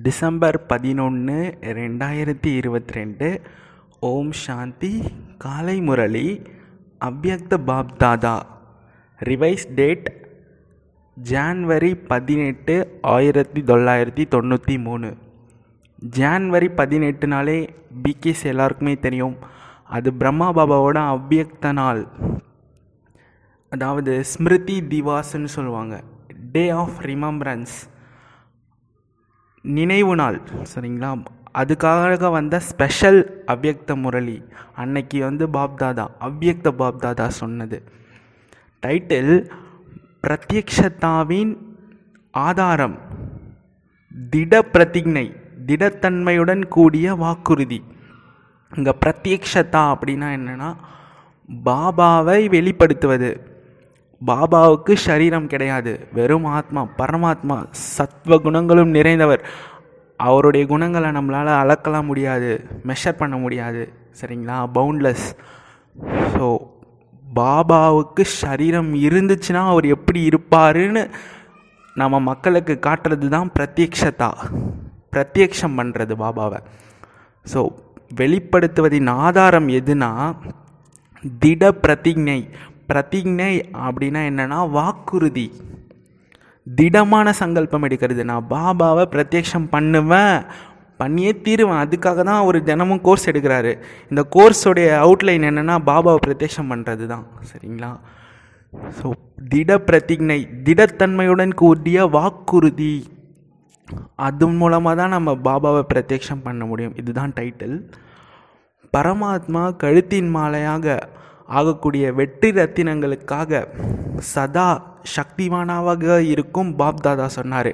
December பதினொன்று ரெண்டாயிரத்தி இருபத்தி ரெண்டு ஓம் சாந்தி காலை Murali Avyakt Bap Dada. Revised date January பதினெட்டு ஆயிரத்தி தொள்ளாயிரத்தி தொண்ணூற்றி மூணு. ஜான்வரி பதினெட்டுனாலே பிகேஸ் எல்லாருக்குமே தெரியும். அது பிரம்மா பாபாவோட அவ்யக்த நாள். அதாவது ஸ்மிருதி திவாஸ்ன்னு சொல்லுவாங்க. டே ஆஃப் ரிமம்பரன்ஸ் நினைவு நாள். சரிங்களா? அதுக்காக வந்த ஸ்பெஷல் அவ்யக்த முரளி அன்னைக்கு வந்து பாப்தாதா அவ்யக்த பாப்தாதா சொன்னது. டைட்டில் பிரத்யக்ஷதாவின் ஆதாரம் திட பிரதிஜை திடத்தன்மையுடன் கூடிய வாக்குறுதி. இங்கே பிரத்யக்ஷதா அப்படின்னா என்னென்னா பாபாவை வெளிப்படுத்துவது. பாபாவுக்கு சரீரம் கிடையாது. வெறும் ஆத்மா பரமாத்மா சத்வ குணங்களும் நிறைந்தவர். அவருடைய குணங்களை நம்மளால் அளக்கலாம் முடியாது மெஷர் பண்ண முடியாது. சரிங்களா? பவுண்ட்லெஸ் ஸோ பாபாவுக்கு சரீரம் இருந்துச்சுன்னா அவர் எப்படி இருப்பாருன்னு நம்ம மக்களுக்கு காட்டுறது தான் பிரத்யக்ஷதா. பிரத்யக்ஷம் பண்ணுறது பாபாவை. ஸோ வெளிப்படுத்துவதின் ஆதாரம் எதுனா திட பிரதிஜை பிரதிஜை அப்படின்னா என்னென்னா வாக்குறுதி. திடமான சங்கல்பம் எடுக்கிறது. நான் பாபாவை பிரத்யக்ஷம் பண்ணுவேன் பண்ணியே தீருவேன். அதுக்காக தான் அவர் தினமும் கோர்ஸ் எடுக்கிறாரு. இந்த கோர்ஸோடைய அவுட்லைன் என்னென்னா பாபாவை பிரத்யக்ஷம் பண்ணுறது தான் சரிங்களா? ஸோ திட பிரதிஜை திடத்தன்மையுடன் கூடிய வாக்குறுதி. அது மூலமாக தான் நம்ம பாபாவை பிரத்யக்ஷம் பண்ண முடியும். இதுதான் டைட்டில் பரமாத்மா கழுத்தின் மாலையாக ஆகக்கூடிய வெற்றி ரத்தினங்களுக்காக சதா சக்திவானாவாக இருக்கும் பாப் தாதா சொன்னார்.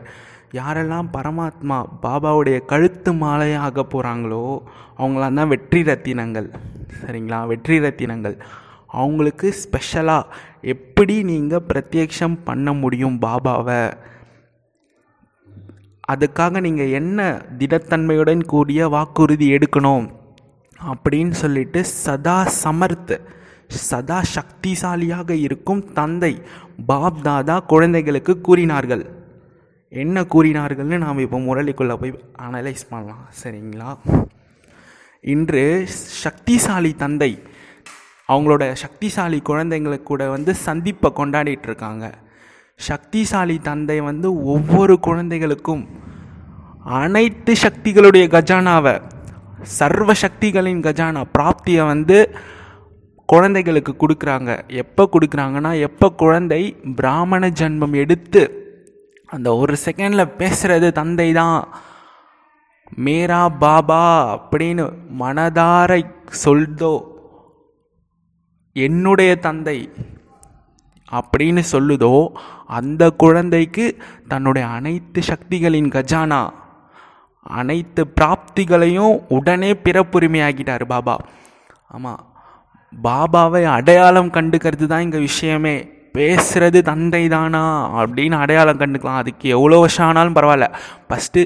யாரெல்லாம் பரமாத்மா பாபாவுடைய கழுத்து மாலையாக போகிறாங்களோ அவங்களாம் தான் வெற்றி ரத்தினங்கள். சரிங்களா? வெற்றி ரத்தினங்கள். அவங்களுக்கு ஸ்பெஷலாக எப்படி நீங்கள் பிரத்யக்ஷம் பண்ண முடியும் பாபாவை? அதுக்காக நீங்கள் என்ன திடத்தன்மையுடன் கூடிய வாக்குறுதி எடுக்கணும்? அப்படின்னு சொல்லிட்டு சதா சமர்த்து சதா சக்திசாலியாக இருக்கும் தந்தை பாப் தாதா குழந்தைகளுக்கு கூறினார்கள். என்ன கூறினார்கள்னு நாம் இப்போ முரளிக்குள்ளே போய் அனலைஸ் பண்ணலாம். சரிங்களா? இன்று சக்திசாலி தந்தை அவங்களோட சக்திசாலி குழந்தைங்களுக்கு கூட வந்து சந்திப்பை கொண்டாடிட்டு இருக்காங்க சக்திசாலி தந்தை வந்து ஒவ்வொரு குழந்தைகளுக்கும் அனைத்து சக்திகளுடைய கஜானாவை சர்வ சக்திகளின் கஜானா பிராப்தியை வந்து குழந்தைகளுக்கு கொடுக்குறாங்க. எப்போ கொடுக்குறாங்கன்னா எப்போ குழந்தை பிராமண ஜென்மம் எடுத்து அந்த ஒரு செகண்டில் பேசுகிறது தந்தை தான் மேரா பாபா அப்படின்னு மனதாரை சொல்தோ என்னுடைய தந்தை அப்படின்னு சொல்லுதோ அந்த குழந்தைக்கு தன்னுடைய அனைத்து சக்திகளின் கஜானா அனைத்து பிராப்திகளையும் உடனே பிறப்புரிமையாக்கிட்டார் பாபா. ஆமாம் பாபாவை அடையாளம் கண்டுக்கிறது தான் இங்கே விஷயமே. பேசுகிறது தந்தை தானா அப்படின்னு அடையாளம் கண்டுக்கலாம். அதுக்கு எவ்வளோ வருஷம் ஆனாலும் பரவாயில்ல. ஃபஸ்ட்டு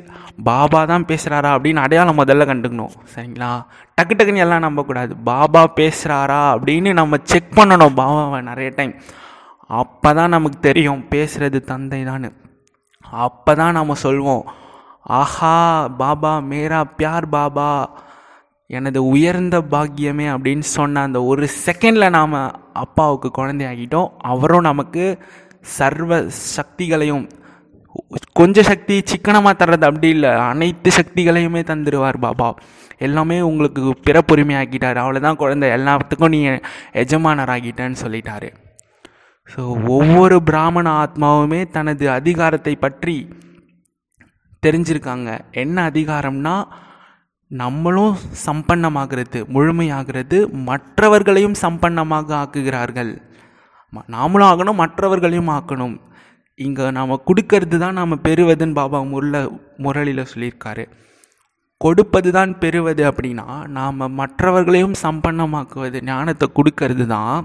பாபா தான் பேசுகிறாரா அப்படின்னு அடையாளம் முதல்ல கண்டுக்கணும். சரிங்களா? டக்கு டக்குன்னு எல்லாம் நம்பக்கூடாது. பாபா பேசுகிறாரா அப்படின்னு நம்ம செக் பண்ணணும். பாபாவை நிறைய டைம் அப்போ தான் நமக்கு தெரியும் பேசுகிறது தந்தை தான் அப்போ தான் நம்ம சொல்வோம். ஆஹா பாபா மேரா பியார் பாபா. எனது உயர்ந்த பாக்கியமே அப்படின்னு சொன்ன அந்த ஒரு செகண்டில் நாம் அப்பாவுக்கு குழந்தையாகிட்டோம். அவரும் நமக்கு சர்வ சக்திகளையும் கொஞ்சம் சக்தி சிக்கனமாக தர்றது அப்படி இல்லை. அனைத்து சக்திகளையுமே தந்துடுவார் பாபா. எல்லாமே உங்களுக்கு பிறப்புரிமை ஆக்கிட்டார் அவ்வளோதான் குழந்தை. எல்லாத்துக்கும் நீ எஜமானராகிட்டேன்னு சொல்லிட்டாரு. ஸோ ஒவ்வொரு பிராமண ஆத்மாவுமே தனது அதிகாரத்தை பற்றி தெரிஞ்சிருக்காங்க. என்ன அதிகாரம்னா நம்மளும் சம்பன்னமாகிறது முழுமையாகிறது மற்றவர்களையும் சம்பன்னமாக ஆக்குகிறார்கள். நாமளும் ஆகணும் மற்றவர்களையும் ஆக்கணும். இங்கே நாம் கொடுக்கறது தான் நாம் பெறுவதுன்னு பாபா முரள முரளியில் சொல்லியிருக்காரு. கொடுப்பது தான் பெறுவது அப்படின்னா நாம் மற்றவர்களையும் சம்பன்னமாக்குவது ஞானத்தை கொடுக்கறது தான்.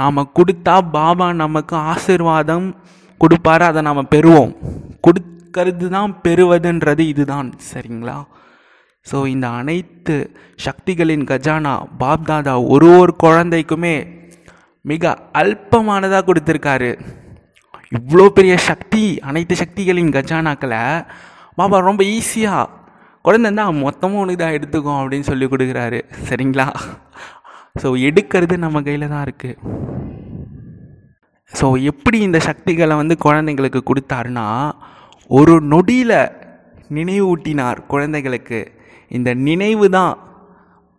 நாம் கொடுத்தா பாபா நமக்கு ஆசிர்வாதம் கொடுப்பாரு அதை நாம் பெறுவோம். கொடுக்கறது தான் பெறுவதுன்றது இதுதான் சரிங்களா? ஸோ இந்த அனைத்து சக்திகளின் கஜானா பாப்தாதா ஒரு ஒரு குழந்தைக்குமே மிக அல்பமானதாக கொடுத்துருக்காரு. இவ்வளோ பெரிய சக்தி அனைத்து சக்திகளின் கஜானாக்களை பாபா ரொம்ப ஈஸியாக குழந்தை தான் மொத்தமும் உனக்கு தான் எடுத்துக்கும் அப்படின்னு சொல்லி கொடுக்குறாரு சரிங்களா? ஸோ எடுக்கிறது நம்ம கையில் தான் இருக்குது ஸோ எப்படி இந்த சக்திகளை வந்து குழந்தைங்களுக்கு கொடுத்தாருன்னா ஒரு நொடியில் நினைவூட்டினார் குழந்தைகளுக்கு. இந்த நினைவு தான்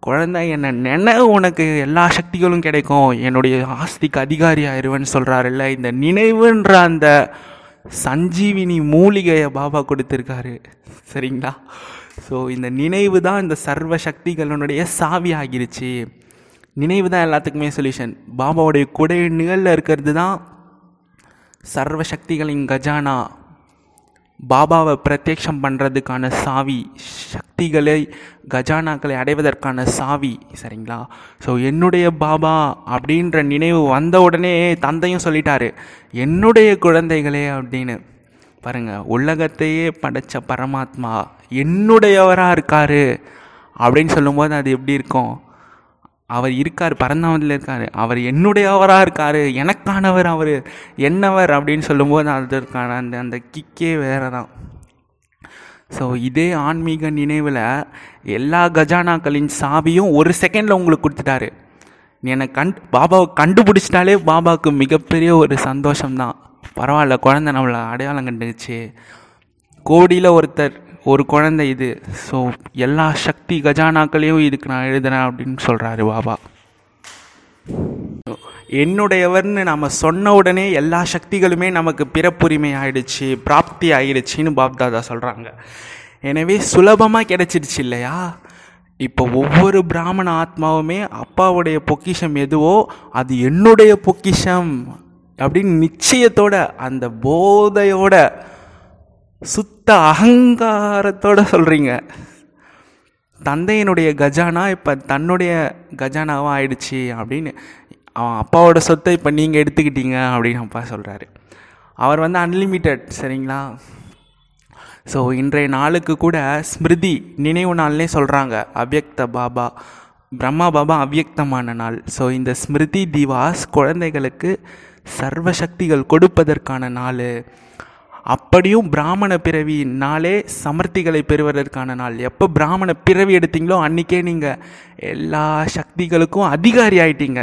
குழந்தை என்ன நினை உனக்கு எல்லா சக்திகளும் கிடைக்கும். என்னுடைய ஆஸ்திக்கு அதிகாரி ஆயிடுவேன்னு சொல்கிறாருல்ல இந்த நினைவுன்ற அந்த சஞ்சீவினி மூலிகையை பாபா கொடுத்துருக்காரு. சரிங்களா? ஸோ இந்த நினைவு தான் இந்த சர்வ சக்திகளினுடைய சாவி ஆகிருச்சு நினைவு தான் எல்லாத்துக்குமே சொல்யூஷன் பாபாவுடைய குடை நிகழில் இருக்கிறது தான் சர்வ சக்திகளின் கஜானா. பாபாவை பிரத்யக்ஷம் பண்ணுறதுக்கான சாவி சக்திகளை கஜானாக்களை அடைவதற்கான சாவி சரிங்களா? ஸோ என்னுடைய பாபா அப்படின்ற நினைவு வந்த உடனே தந்தையும் சொல்லிட்டாரு என்னுடைய குழந்தைகளே அப்படின்னு. பாருங்க உலகத்தையே படைச்ச பரமாத்மா என்னுடையவராக இருக்காரு அப்படின்னு சொல்லும்போது அது எப்படி இருக்கும்? அவர் இருக்கார் பரந்தாமத்தில் இருக்கார். அவர் என்னுடையவராக இருக்கார் எனக்கானவர் அவர் என்னவர் அப்படின்னு சொல்லும்போது அதற்கான அந்த அந்த கிக்கே வேறு தான் ஸோ இதே ஆன்மீக நினைவில் எல்லா கஜானாக்களின் சாவியும் ஒரு செகண்டில் உங்களுக்கு கொடுத்துட்டாரு. என்னை கண் பாபாவை கண்டுபிடிச்சிட்டாலே பாபாவுக்கு மிகப்பெரிய ஒரு சந்தோஷம்தான். பரவாயில்ல குழந்தை நம்மளை அடையாளம் கண்டுச்சு. கோடியில் ஒருத்தர் ஒரு குழந்தை இது. ஸோ எல்லா சக்தி கஜானாக்களையும் இதுக்கு நான் எழுதுறேன் அப்படின்னு சொல்கிறாரு பாபா. என்னுடையவர்னு நம்ம சொன்ன உடனே எல்லா சக்திகளுமே நமக்கு பிறப்புரிமை ஆயிடுச்சு பிராப்தி ஆயிடுச்சின்னு பாப்தாதா சொல்கிறாங்க எனவே சுலபமாக கிடைச்சிடுச்சு இல்லையா? இப்போ ஒவ்வொரு பிராமண ஆத்மாவுமே அப்பாவுடைய பொக்கிஷம் எதுவோ அது என்னுடைய பொக்கிஷம் அப்படின்னு நிச்சயத்தோட அந்த போதையோட சுத்த அகங்காரத்தோட சொல்கிறீங்க தந்தையினுடைய கஜானா இப்போ தன்னுடைய கஜானாவாக ஆயிடுச்சு அப்படின்னு அவன் அப்பாவோட சொத்தை இப்போ நீங்கள் எடுத்துக்கிட்டீங்க அப்படின்னு அப்பா சொல்கிறாரு அவர் வந்து அன்லிமிட்டெட் சரிங்களா? ஸோ இன்றைய நாளுக்கு கூட ஸ்மிருதி நினைவு நாள்னே சொல்கிறாங்க அவ்யக்த பாபா பிரம்மா பாபா அவ்யக்தமான நாள். ஸோ இந்த ஸ்மிருதி திவாஸ் குழந்தைகளுக்கு சர்வ சக்திகள் கொடுப்பதற்கான நாள். அப்படியும் பிராமண பிறவினாலே சமர்த்திகளை பெறுவதற்கான நாள். எப்போ பிராமண பிறவி எடுத்தீங்களோ அன்றைக்கே நீங்கள் எல்லா சக்திகளுக்கும் அதிகாரி ஆயிட்டீங்க.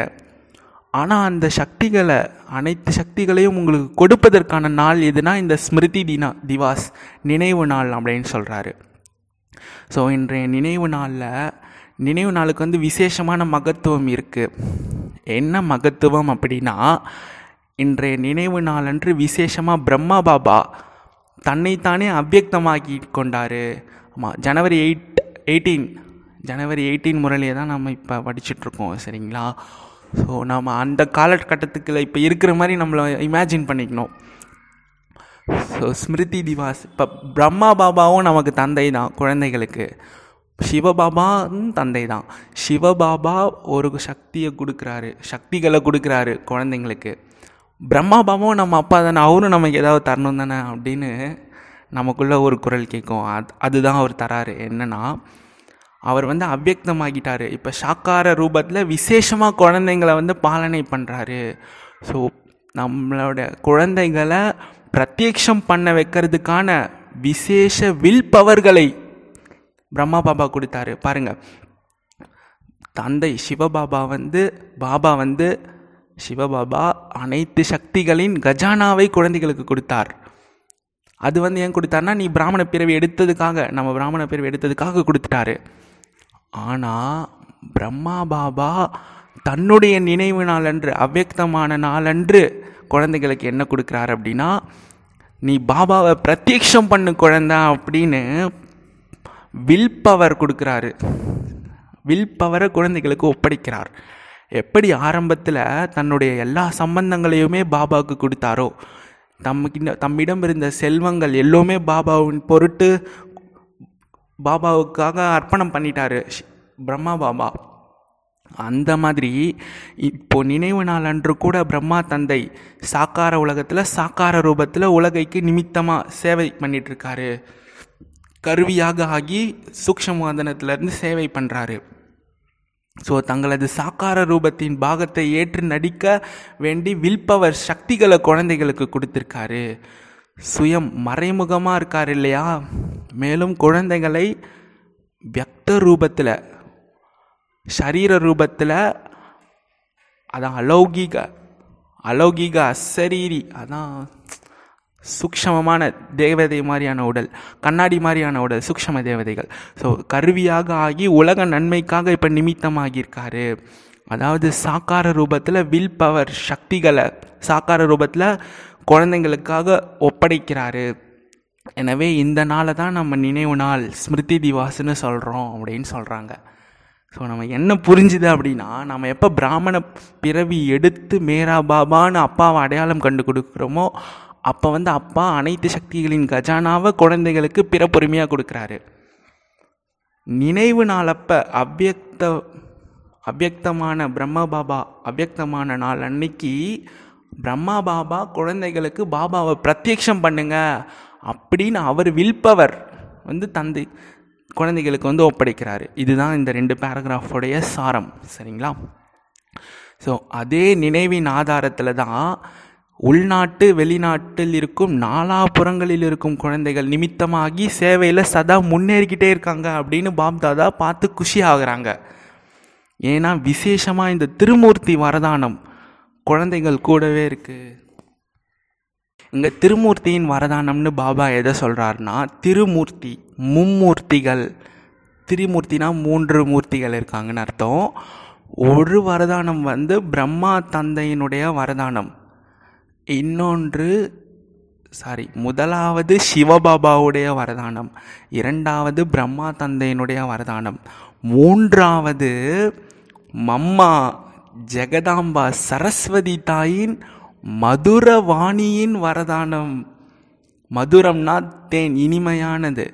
ஆனால் அந்த சக்திகளை அனைத்து சக்திகளையும் உங்களுக்கு கொடுப்பதற்கான நாள் எதுனா இந்த ஸ்மிருதி தினா திவாஸ் நினைவு நாள் அப்படின்னு சொல்கிறாரு ஸோ இன்றைய நினைவு நாளில் நினைவு நாளுக்கு வந்து விசேஷமான மகத்துவம் இருக்குது என்ன மகத்துவம் அப்படின்னா இன்றைய நினைவு நாளன்று விசேஷமாக பிரம்மா பாபா தன்னைத்தானே அவ்யக்தமாக்கி கொண்டார். ஆமாம் ஜனவரி எயிட் எயிட்டீன் ஜனவரி எயிட்டீன் முறையிலே தான் நம்ம இப்போ படிச்சுட்ருக்கோம் சரிங்களா? ஸோ நம்ம அந்த காலகட்டத்துக்குள்ள இப்போ இருக்கிற மாதிரி நம்மளை இமேஜின் பண்ணிக்கணும். ஸோ ஸ்மிருதி திவாஸ் இப்போ பிரம்மா பாபாவும் நமக்கு தந்தை தான் குழந்தைகளுக்கு. சிவபாபாவும் தந்தை தான். சிவபாபா ஒரு சக்தியை கொடுக்குறாரு சக்திகளை கொடுக்குறாரு குழந்தைங்களுக்கு. பிரம்மா பாபாவும் நம்ம அப்பா தானே அவரும் நமக்கு ஏதாவது தரணும் தானே அப்படின்னு நமக்குள்ளே ஒரு குரல் கேட்கும். அது அதுதான் அவர் தராரு. என்னன்னா அவர் வந்து அவ்யக்தமாகிட்டார் இப்போ சாக்கார ரூபத்தில் விசேஷமாக குழந்தைங்களை வந்து பாலனை பண்ணுறாரு ஸோ நம்மளோட குழந்தைகளை பிரத்யக்ஷம் பண்ண வைக்கிறதுக்கான விசேஷ வில் பவர்களை பிரம்மா பாபா கொடுத்தாரு. பாருங்கள் தந்தை சிவபாபா வந்து பாபா வந்து சிவபாபா அனைத்து சக்திகளின் கஜானாவை குழந்தைகளுக்கு கொடுத்தார். அது வந்து ஏன் கொடுத்தாருன்னா நீ பிராமண பிறவி எடுத்ததுக்காக நம்ம பிராமண பிறவி எடுத்ததுக்காக கொடுத்துட்டாரு. ஆனால் பிரம்மா பாபா தன்னுடைய நினைவு நாளன்று அவ்வக்தமான நாளன்று குழந்தைகளுக்கு என்ன கொடுக்குறாரு அப்படின்னா நீ பாபாவை பிரத்யக்ஷம் பண்ணு குழந்த அப்படின்னு வில் பவர் கொடுக்குறாரு. வில் பவரை குழந்தைகளுக்கு ஒப்படைக்கிறார். எப்படி ஆரம்பத்தில் தன்னுடைய எல்லா சம்பந்தங்களையுமே பாபாவுக்கு கொடுத்தாரோ தம்மிட தம்மிடம் இருந்த செல்வங்கள் எல்லோருமே பாபாவின் பொருட்டு பாபாவுக்காக அர்ப்பணம் பண்ணிட்டாரு பிரம்மா பாபா. அந்த மாதிரி இப்போ நினைவு நாள் அன்று கூட பிரம்மா தந்தை சாக்கார உலகத்தில் சாக்கார ரூபத்தில் உலகைக்கு நிமித்தமாக சேவை பண்ணிட்டு இருக்காரு. கருவியாக ஆகி சூக்ஷமவாதனத்திலிருந்து சேவை பண்ணுறாரு ஸோ தங்களது சாக்கார ரூபத்தின் பாகத்தை ஏற்று நடிக்க வேண்டி வில்பவர் சக்திகளை குழந்தைகளுக்கு கொடுத்துருக்காரு. சுயம் மறைமுகமாக இருக்கார் இல்லையா? மேலும் குழந்தைகளை வியக்த ரூபத்தில் சரீர ரூபத்தில் அதான் அலௌகீக அலௌகிக அசரீரி அதான் சூக்ஷமமான தேவதை மாதிரியான உடல் கண்ணாடி மாதிரியான உடல் சூக்ஷம தேவதைகள். ஸோ கருவியாக ஆகி உலக நன்மைக்காக இப்போ நிமித்தமாகியிருக்காரு. அதாவது சாக்கார ரூபத்தில் வில் பவர் சக்திகளை சாக்கார ரூபத்தில் குழந்தைங்களுக்காக ஒப்படைக்கிறாரு. எனவே இந்த நாளை தான் நம்ம நினைவு நாள் ஸ்மிருதி திவாஸ்னு சொல்கிறோம் அப்படின்னு சொல்கிறாங்க ஸோ நம்ம என்ன புரிஞ்சுது அப்படின்னா நம்ம எப்போ பிராமண பிறவி எடுத்து மேரா பாபான்னு அப்பாவை அடையாளம் கண்டு கொடுக்குறோமோ அப்போ வந்து அப்பா அனைத்து சக்திகளின் கஜானாவை குழந்தைகளுக்கு பிறப்புரிமையாக கொடுக்குறாரு. நினைவு நாளப்ப அவ்வியக்த அவ்யக்தமான பிரம்மா பாபா அவ்வியக்தமான நாள் அன்னைக்கு பிரம்மா பாபா குழந்தைகளுக்கு பாபாவை பிரத்யக்ஷம் பண்ணுங்க அப்படின்னு அவர் வில்பவர் வந்து தந்தை குழந்தைகளுக்கு வந்து ஒப்படைக்கிறாரு. இதுதான் இந்த ரெண்டு பேராகிராஃபுடைய சாரம். சரிங்களா? ஸோ அதே நினைவின் ஆதாரத்தில் தான் உள்நாட்டு வெளிநாட்டில் இருக்கும் நாலாபுறங்களில் இருக்கும் குழந்தைகள் நிமித்தமாகி சேவையில் சதா முன்னேறிக்கிட்டே இருக்காங்க அப்படின்னு பாப்தாதா பார்த்து குஷி ஆகுறாங்க. ஏன்னா விசேஷமாக இந்த திருமூர்த்தி வரதானம் குழந்தைகள் கூடவே இருக்குது இங்கே திருமூர்த்தியின் வரதானம்னு பாபா எதை சொல்கிறாருன்னா திருமூர்த்தி மும்மூர்த்திகள். திரிமூர்த்தினா மூன்று மூர்த்திகள் இருக்காங்கன்னு அர்த்தம். ஒரு வரதானம் வந்து பிரம்மா தந்தையினுடைய வரதானம். இன்னொன்று சாரி முதலாவது சிவபாபாவுடைய வரதானம் இரண்டாவது பிரம்மா தந்தையினுடைய வரதானம் மூன்றாவது மம்மா ஜெகதாம்பா சரஸ்வதி தாயின் மதுர வாணியின் வரதானம். மதுரம்னா தேன் இனிமையானது.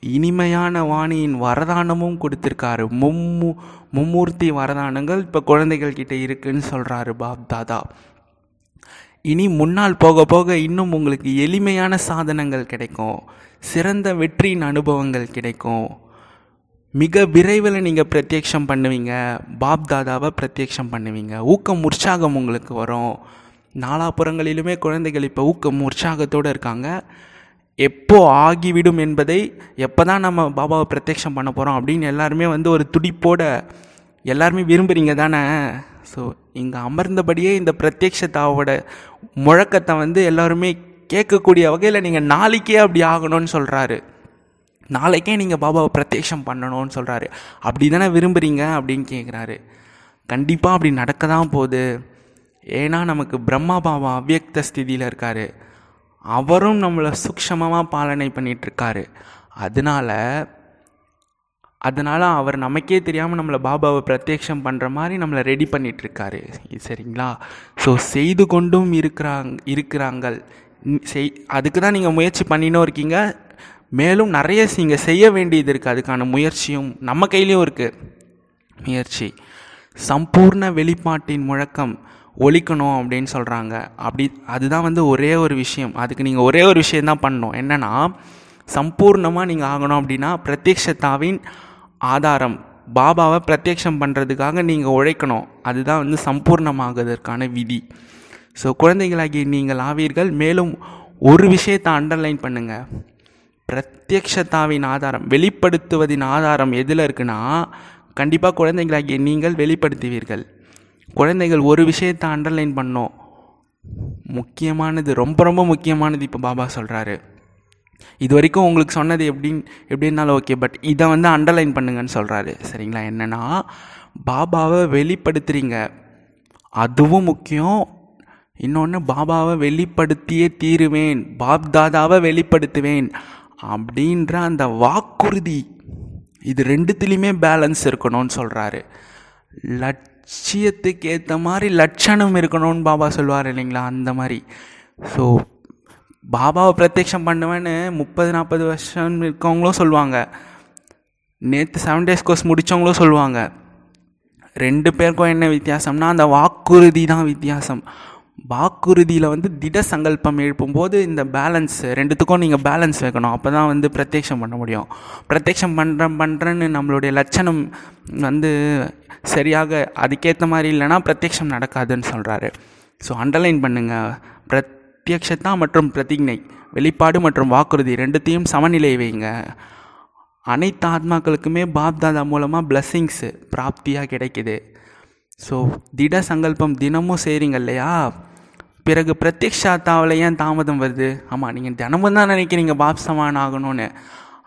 இனிமையான வாணியின் வரதானமும் கொடுத்துருக்காரு. மும்மு மும்மூர்த்தி வரதானங்கள் இப்போ குழந்தைகள் கிட்டே இருக்குன்னு சொல்கிறாரு பாப் தாதா இனி முன்னால் போக போக இன்னும் உங்களுக்கு எளிமையான சாதனங்கள் கிடைக்கும். சிறந்த வெற்றியின் அனுபவங்கள் கிடைக்கும். மிக விரைவில் நீங்கள் பிரத்யக்ஷம் பண்ணுவீங்க. பாப் தாதாவை பிரத்யக்ஷம் பண்ணுவீங்க. ஊக்கம் உற்சாகம் உங்களுக்கு வரும். நாலாபுறங்களிலுமே குழந்தைகள் இப்போ ஊக்கம் உற்சாகத்தோடு இருக்காங்க. எப்போ ஆகிவிடும் என்பதை எப்போ தான் நம்ம பாபாவை பிரத்யக்ஷம் பண்ண போகிறோம் அப்படின்னு எல்லாருமே வந்து ஒரு துடிப்போட எல்லாருமே விரும்புகிறீங்க தானே ஸோ இங்கே அமர்ந்தபடியே இந்த பிரத்யட்சத்தாவோட முழக்கத்தை வந்து எல்லாருமே கேட்கக்கூடிய வகையில் நீங்கள் நாளைக்கே அப்படி ஆகணும்னு சொல்கிறாரு நாளைக்கே நீங்கள் பாபாவை பிரத்யக்ஷம் பண்ணணும்னு சொல்கிறாரு அப்படி தானே விரும்புகிறீங்க அப்படின்னு கேட்குறாரு கண்டிப்பாக அப்படி நடக்க தான் போகுது. ஏன்னா நமக்கு பிரம்மா பாபா அவ்யக்த ஸ்திதியில் இருக்கார். அவரும் நம்மளை சூக்ஷமமாக பாலனை பண்ணிகிட்ருக்காரு அதனால் அதனால் அவர் நமக்கே தெரியாமல் நம்மளை பாபாவை பிரத்யக்ஷம் பண்ணுற மாதிரி நம்மளை ரெடி பண்ணிகிட்ருக்காரு சரிங்களா? ஸோ செய்து கொண்டும் இருக்கிறாங் இருக்கிறாங்கள். செய் அதுக்கு தான் நீங்கள் முயற்சி பண்ணினும் இருக்கீங்க. மேலும் நிறைய நீங்கள் செய்ய வேண்டியது இருக்குது அதுக்கான முயற்சியும் நம்ம கையிலையும் இருக்குது முயற்சி. சம்பூர்ண வெளிப்பாட்டின் முழக்கம் ஒழிக்கணும் அப்படின்னு சொல்கிறாங்க அப்படி அதுதான் வந்து ஒரே ஒரு விஷயம். அதுக்கு நீங்கள் ஒரே ஒரு விஷயந்தான் பண்ணணும். என்னென்னா சம்பூர்ணமாக நீங்கள் ஆகணும் அப்படின்னா பிரத்யக்ஷத்தாவின் ஆதாரம். பாபாவை பிரத்யக்ஷம் பண்ணுறதுக்காக நீங்கள் உழைக்கணும். அதுதான் வந்து சம்பூர்ணமாகுவதற்கான விதி. ஸோ குழந்தைகளாகிய நீங்கள் ஆவீர்கள். மேலும் ஒரு விஷயத்தை அண்டர்லைன் பண்ணுங்கள் பிரத்யக்ஷத்தாவின் ஆதாரம் வெளிப்படுத்துவதின் ஆதாரம் எதில் இருக்குன்னா கண்டிப்பாக குழந்தைகளாகிய நீங்கள் வெளிப்படுத்துவீர்கள். குழந்தைகள் ஒரு விஷயத்தை அண்டர்லைன் பண்ணோம் முக்கியமானது ரொம்ப ரொம்ப முக்கியமானது இப்போ பாபா சொல்கிறாரு இது வரைக்கும் உங்களுக்கு சொன்னது எப்படின்னு எப்படின்னாலும் ஓகே பட் இதை வந்து அண்டர்லைன் பண்ணுங்கன்னு சொல்கிறாரு சரிங்களா? என்னென்னா பாபாவை வெளிப்படுத்துகிறீங்க அதுவும் முக்கியம். இன்னொன்று பாபாவை வெளிப்படுத்தியே தீருவேன். பாப் தாதாவை வெளிப்படுத்துவேன் அப்படின்ற அந்த வாக்குறுதி இது ரெண்டுத்துலேயுமே பேலன்ஸ் இருக்கணும்னு சொல்கிறாரு லட்சியத்துக்கு ஏற்ற மாதிரி லட்சணம் இருக்கணும்னு பாபா சொல்லுவார் இல்லைங்களா? அந்த மாதிரி. ஸோ பாபாவை பிரத்யக்ஷம் பண்ணுவேன்னு முப்பது நாற்பது வருஷம் இருக்கவங்களும் சொல்லுவாங்க. நேற்று செவன் டேஸ் கோர்ஸ் முடித்தவங்களும் சொல்லுவாங்க. ரெண்டு பேருக்கும் என்ன வித்தியாசம்னா அந்த வாக்குறுதி தான் வித்தியாசம். வாக்குறுதியில் வந்து திட சங்கல்பம் எழுப்பும்போது இந்த பேலன்ஸ் ரெண்டுத்துக்கும் நீங்கள் பேலன்ஸ் வைக்கணும். அப்போ தான் வந்து பிரத்யக்ஷம் பண்ண முடியும். பிரத்யக்ஷம் பண்ணுறேன் பண்ணுறேன்னு நம்மளுடைய லட்சணம் வந்து சரியாக அதுக்கேற்ற மாதிரி இல்லைன்னா பிரத்யக்ஷம் நடக்காதுன்னு சொல்கிறாரு ஸோ அண்டர்லைன் பண்ணுங்கள் பிரத் பிரத்யக்ஷதா மற்றும் பிரதிஜை வெளிப்பாடு மற்றும் வாக்குறுதி ரெண்டுத்தையும் சமநிலை வைங்க. அனைத்து ஆத்மாக்களுக்குமே பாப்தாதா மூலமாக பிளஸ்ஸிங்ஸு பிராப்தியாக கிடைக்குது. ஸோ திட சங்கல்பம் தினமும் செய்கிறீங்க இல்லையா? பிறகு பிரத்யக்ஷாத்தாவில் ஏன் தாமதம் வருது? ஆமாம் நீங்கள் தினமும் தான் நினைக்கிறீங்க பாப் சமான் ஆகணும்னு.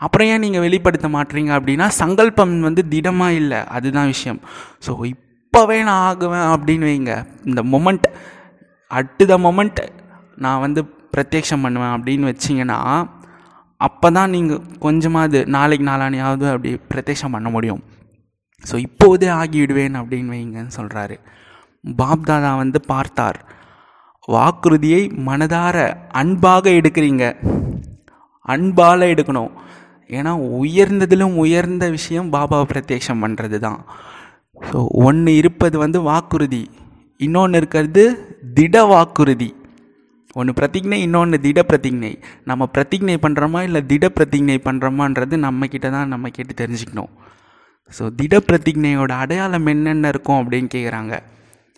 அப்புறம் ஏன் நீங்கள் வெளிப்படுத்த மாட்டீங்க அப்படின்னா சங்கல்பம் வந்து திடமாக இல்லை அதுதான் விஷயம். ஸோ இப்போவே நான் ஆகுவேன் அப்படின்னு வைங்க. இந்த மொமெண்ட் அட்டு த மொமெண்ட் நான் வந்து பிரத்யக்ஷம் பண்ணுவேன் அப்படின்னு வச்சிங்கன்னா அப்போ தான் நீங்கள் கொஞ்சமாவது நாளைக்கு நாளானியாவது அப்படி பிரத்யக்ஷம் பண்ண முடியும். ஸோ இப்போதே ஆகிவிடுவேன் அப்படின்னு வைங்கன்னு சொல்கிறாரு பாப்தாதா வந்து பார்த்தார். வாக்குறுதியை மனதார அன்பாக எடுக்கிறீங்க. அன்பால் எடுக்கணும். ஏன்னா உயர்ந்ததிலும் உயர்ந்த விஷயம் பாபாவை பிரத்யக்ஷம் பண்ணுறது தான் ஸோ ஒன்று இருப்பது வந்து வாக்குறுதி. இன்னொன்று இருக்கிறது திட வாக்குறுதி. ஒன்று பிரதிஜை இன்னொன்று திட பிரதிஜை நம்ம பிரதிஜை பண்ணுறோமா இல்லை திட பிரதிஜை பண்ணுறோமான்றது நம்மக்கிட்ட தான் நம்ம கேட்டு தெரிஞ்சுக்கணும். ஸோ திட பிரதிஜையோட அடையாளம் என்னென்ன இருக்கும் அப்படின்னு கேட்குறாங்க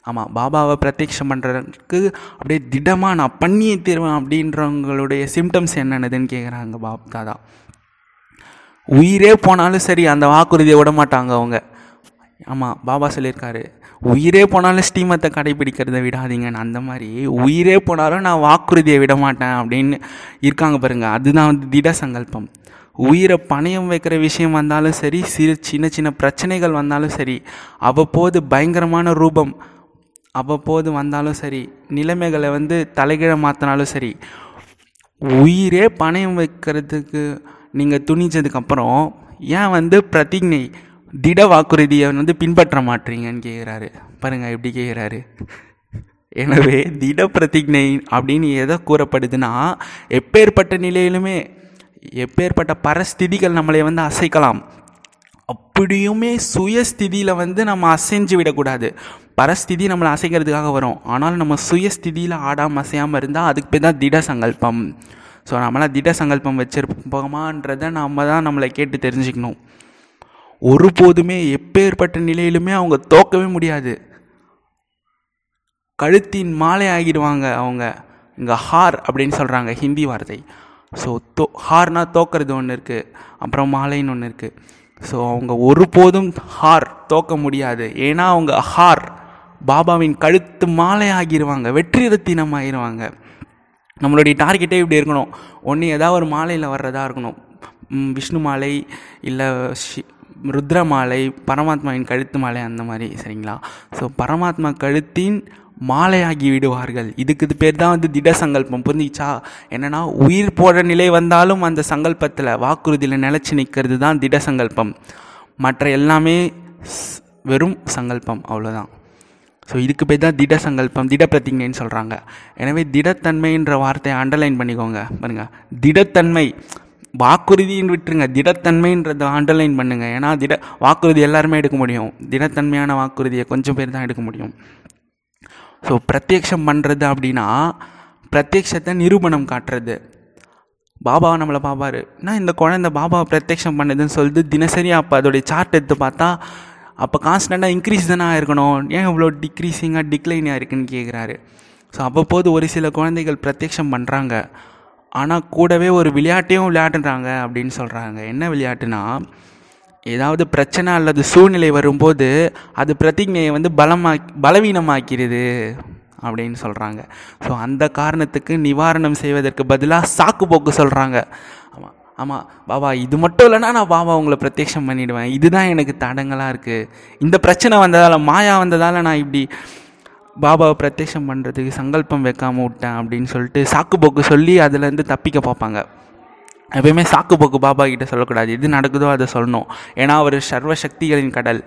ஆமாம் பாபாவை பிரத்யக்ஷம் பண்ணுறதுக்கு அப்படியே திடமாக நான் பண்ணியே தருவேன் அப்படின்றவங்களுடைய சிம்டம்ஸ் என்னென்னதுன்னு கேட்குறாங்க பாப் தாதா. உயிரே போனாலும் சரி அந்த வாக்குறுதியை விட மாட்டாங்க அவங்க. ஆமாம் பாபா சொல்லியிருக்காரு உயிரே போனாலும் ஸ்ரீமத்தை கடைபிடிக்கிறத விடாதீங்கன்னு அந்த மாதிரி உயிரே போனாலும் நான் வாக்குறுதியை விட மாட்டேன் அப்படின்னு இருக்காங்க பாருங்க. அதுதான் வந்து திட சங்கல்பம். உயிரை பணயம் வைக்கிற விஷயம் வந்தாலும் சரி சிறு சின்ன சின்ன பிரச்சனைகள் வந்தாலும் சரி அவ்வப்போது பயங்கரமான ரூபம் அவ்வப்போது வந்தாலும் சரி நிலைமைகளை வந்து தலைகீழ மாற்றினாலும் சரி உயிரே பணயம் வைக்கிறதுக்கு நீங்கள் துணிச்சதுக்கப்புறம் ஏன் வந்து பிரதிஜை திட வாக்குறுதியை வந்து பின்பற்ற மாட்டீங்கன்னு கேட்குறாரு பாருங்கள் எப்படி கேட்குறாரு எனவே திட பிரதிஜை அப்படின்னு எதை கூறப்படுதுன்னா எப்பேற்பட்ட நிலையிலுமே எப்பேற்பட்ட பரஸ்திதிகள் நம்மளை வந்து அசைக்கலாம். அப்படியுமே சுயஸ்திதியில் வந்து நம்ம அசைஞ்சு விடக்கூடாது. பரஸ்திதி நம்மளை அசைக்கிறதுக்காக வரும். ஆனால் நம்ம சுயஸ்திதியில் ஆடாமல் அசையாமல் இருந்தால் அதுக்கு பேர் தான் திட சங்கல்பம். ஸோ நம்மளாம் திட சங்கல்பம் வச்சிருப்போமான்றதை நம்ம தான் நம்மளை கேட்டு தெரிஞ்சுக்கணும். ஒருபோதுமே எப்பேற்பட்ட நிலையிலுமே அவங்க தோக்கவே முடியாது. கழுத்தின் மாலை ஆகிடுவாங்க அவங்க. இங்கே ஹார் அப்படின்னு சொல்கிறாங்க ஹிந்தி வார்த்தை. ஸோ தோ ஹார்னா தோக்கிறது ஒன்று இருக்குது அப்புறம் மாலைன்னு ஒன்று இருக்குது ஸோ அவங்க ஒருபோதும் ஹார் தோக்க முடியாது. ஏன்னா அவங்க ஹார் பாபாவின் கழுத்து மாலை ஆகிடுவாங்க. வெற்றி ரத்தினம் ஆகிடுவாங்க நம்மளுடைய டார்கெட்டே இப்படி இருக்கணும். ஒன்று ஏதாவது ஒரு மாலையில் வர்றதா இருக்கணும். விஷ்ணு மாலை இல்லை ஷி- ருத்ர மாலை பரமாத்மாவின் கழுத்து மாலை அந்த மாதிரி சரிங்களா? ஸோ பரமாத்மா கழுத்தின் மாலையாகி விடுவார்கள். இதுக்கு இது பேர் தான் வந்து திட சங்கல்பம். புரிஞ்சிச்சா என்னென்னா உயிர் போடுற நிலை வந்தாலும் அந்த சங்கல்பத்தில் வாக்குறுதியில் நிலச்சி நிற்கிறது தான் திட சங்கல்பம். மற்ற எல்லாமே ஸ்- வெறும் சங்கல்பம் அவ்வளோதான் ஸோ இதுக்கு பேர் தான் திட சங்கல்பம் திட பிரதிஜைன்னு சொல்கிறாங்க எனவே திடத்தன்மைன்ற வார்த்தையை அண்டர்லைன் பண்ணிக்கோங்க. பாருங்கள் திடத்தன்மை. வாக்குறுதின்னு விட்டுருங்க. திடத்தன்மைன்றதை அண்டர்லைன் பண்ணுங்கள் ஏன்னா திட வாக்குறுதி எல்லாருமே எடுக்க முடியும். திடத்தன்மையான வாக்குறுதியை கொஞ்சம் பேர் தான் எடுக்க முடியும். ஸோ பிரத்யக்ஷம் பண்ணுறது அப்படின்னா பிரத்யக்ஷத்தை நிரூபணம் காட்டுறது. பாபாவை நம்மளை பாபாரு நான் இந்த குழந்தை பாபாவை பிரத்யக்ஷம் பண்ணுதுன்னு சொல்லிட்டு தினசரி அப்போ அதோடைய சார்ட் எடுத்து பார்த்தா அப்போ கான்ஸ்டண்ட்டாக இன்க்ரீஸ் தானே இருக்கணும் ஏன் இவ்வளோ டிக்ரீஸிங்காக டிக்ளைனாக இருக்குன்னு கேட்குறாரு ஸோ அவ்வப்போது ஒரு சில குழந்தைகள் பிரத்யக்ஷம் பண்ணுறாங்க ஆனால் கூடவே ஒரு விளையாட்டையும் விளையாடுறாங்க அப்படின்னு சொல்கிறாங்க என்ன விளையாட்டுனா ஏதாவது பிரச்சனை அல்லது சூழ்நிலை வரும்போது அது பிரதிஜையை வந்து பலமா பலவீனமாக்கிறது அப்படின்னு சொல்கிறாங்க ஸோ அந்த காரணத்துக்கு நிவாரணம் செய்வதற்கு பதிலாக சாக்கு போக்கு சொல்கிறாங்க ஆமாம் ஆமாம் பாபா இது மட்டும் இல்லைன்னா நான் பாபா உங்களை பிரத்யக்ஷம் பண்ணிவிடுவேன் இதுதான் எனக்கு தடங்களாக இருக்குது இந்த பிரச்சனை வந்ததால் மாயா வந்ததால் நான் இப்படி பாபாவை பிரத்யக்ஷம் பண்ணுறதுக்கு சங்கல்பம் வைக்காம விட்டேன் அப்படின்னு சொல்லிட்டு சாக்கு போக்கு சொல்லி அதுலேருந்து தப்பிக்க பார்ப்பாங்க. எப்பயுமே சாக்கு போக்கு பாபா கிட்ட சொல்லக்கூடாது. எது நடக்குதோ அதை சொல்லணும். ஏன்னா அவர் சர்வ சக்திகளின் கடல்.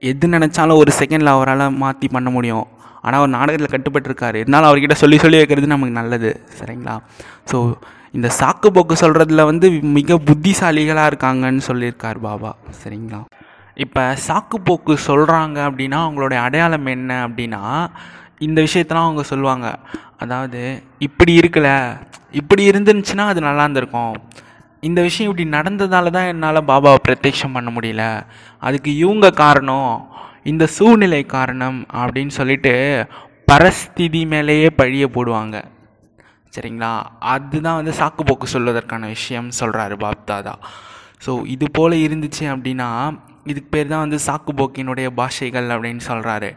எது நினச்சாலும் ஒரு செகண்டில் அவரால் மாற்றி பண்ண முடியும். ஆனால் அவர் நாடகத்தில் கட்டுப்பட்டிருக்காரு. இருந்தாலும் அவர்கிட்ட சொல்லி சொல்லி வைக்கிறது நமக்கு நல்லது. சரிங்களா? ஸோ இந்த சாக்கு போக்கு சொல்கிறதுல வந்து மிக புத்திசாலிகளாக இருக்காங்கன்னு சொல்லியிருக்கார் பாபா. சரிங்களா? இப்போ சாக்குப்போக்கு சொல்கிறாங்க அப்படின்னா அவங்களுடைய அடையாளம் என்ன அப்படின்னா இந்த விஷயத்தெலாம் அவங்க சொல்லுவாங்க. அதாவது இப்படி இருக்கல இப்படி இருந்துருந்துச்சுன்னா அது நல்லா இருந்திருக்கும். இந்த விஷயம் இப்படி நடந்ததால தான் என்னால் பாபாவை பிரத்யட்சம் பண்ண முடியல. அதுக்கு இவங்க காரணம் இந்த சூழ்நிலை காரணம் அப்படின்னு சொல்லிட்டு பரஸ்திதி மேலேயே பழிய போடுவாங்க. சரிங்களா? அதுதான் வந்து சாக்குப்போக்கு சொல்வதற்கான விஷயம் சொல்கிறாரு பாப்தாதா. ஸோ இது போல் இருந்துச்சு அப்படின்னா இதுக்கு பேர் தான் வந்து சாக்கு போக்கினுடைய பாஷைகள் அப்படின்னு சொல்கிறாரு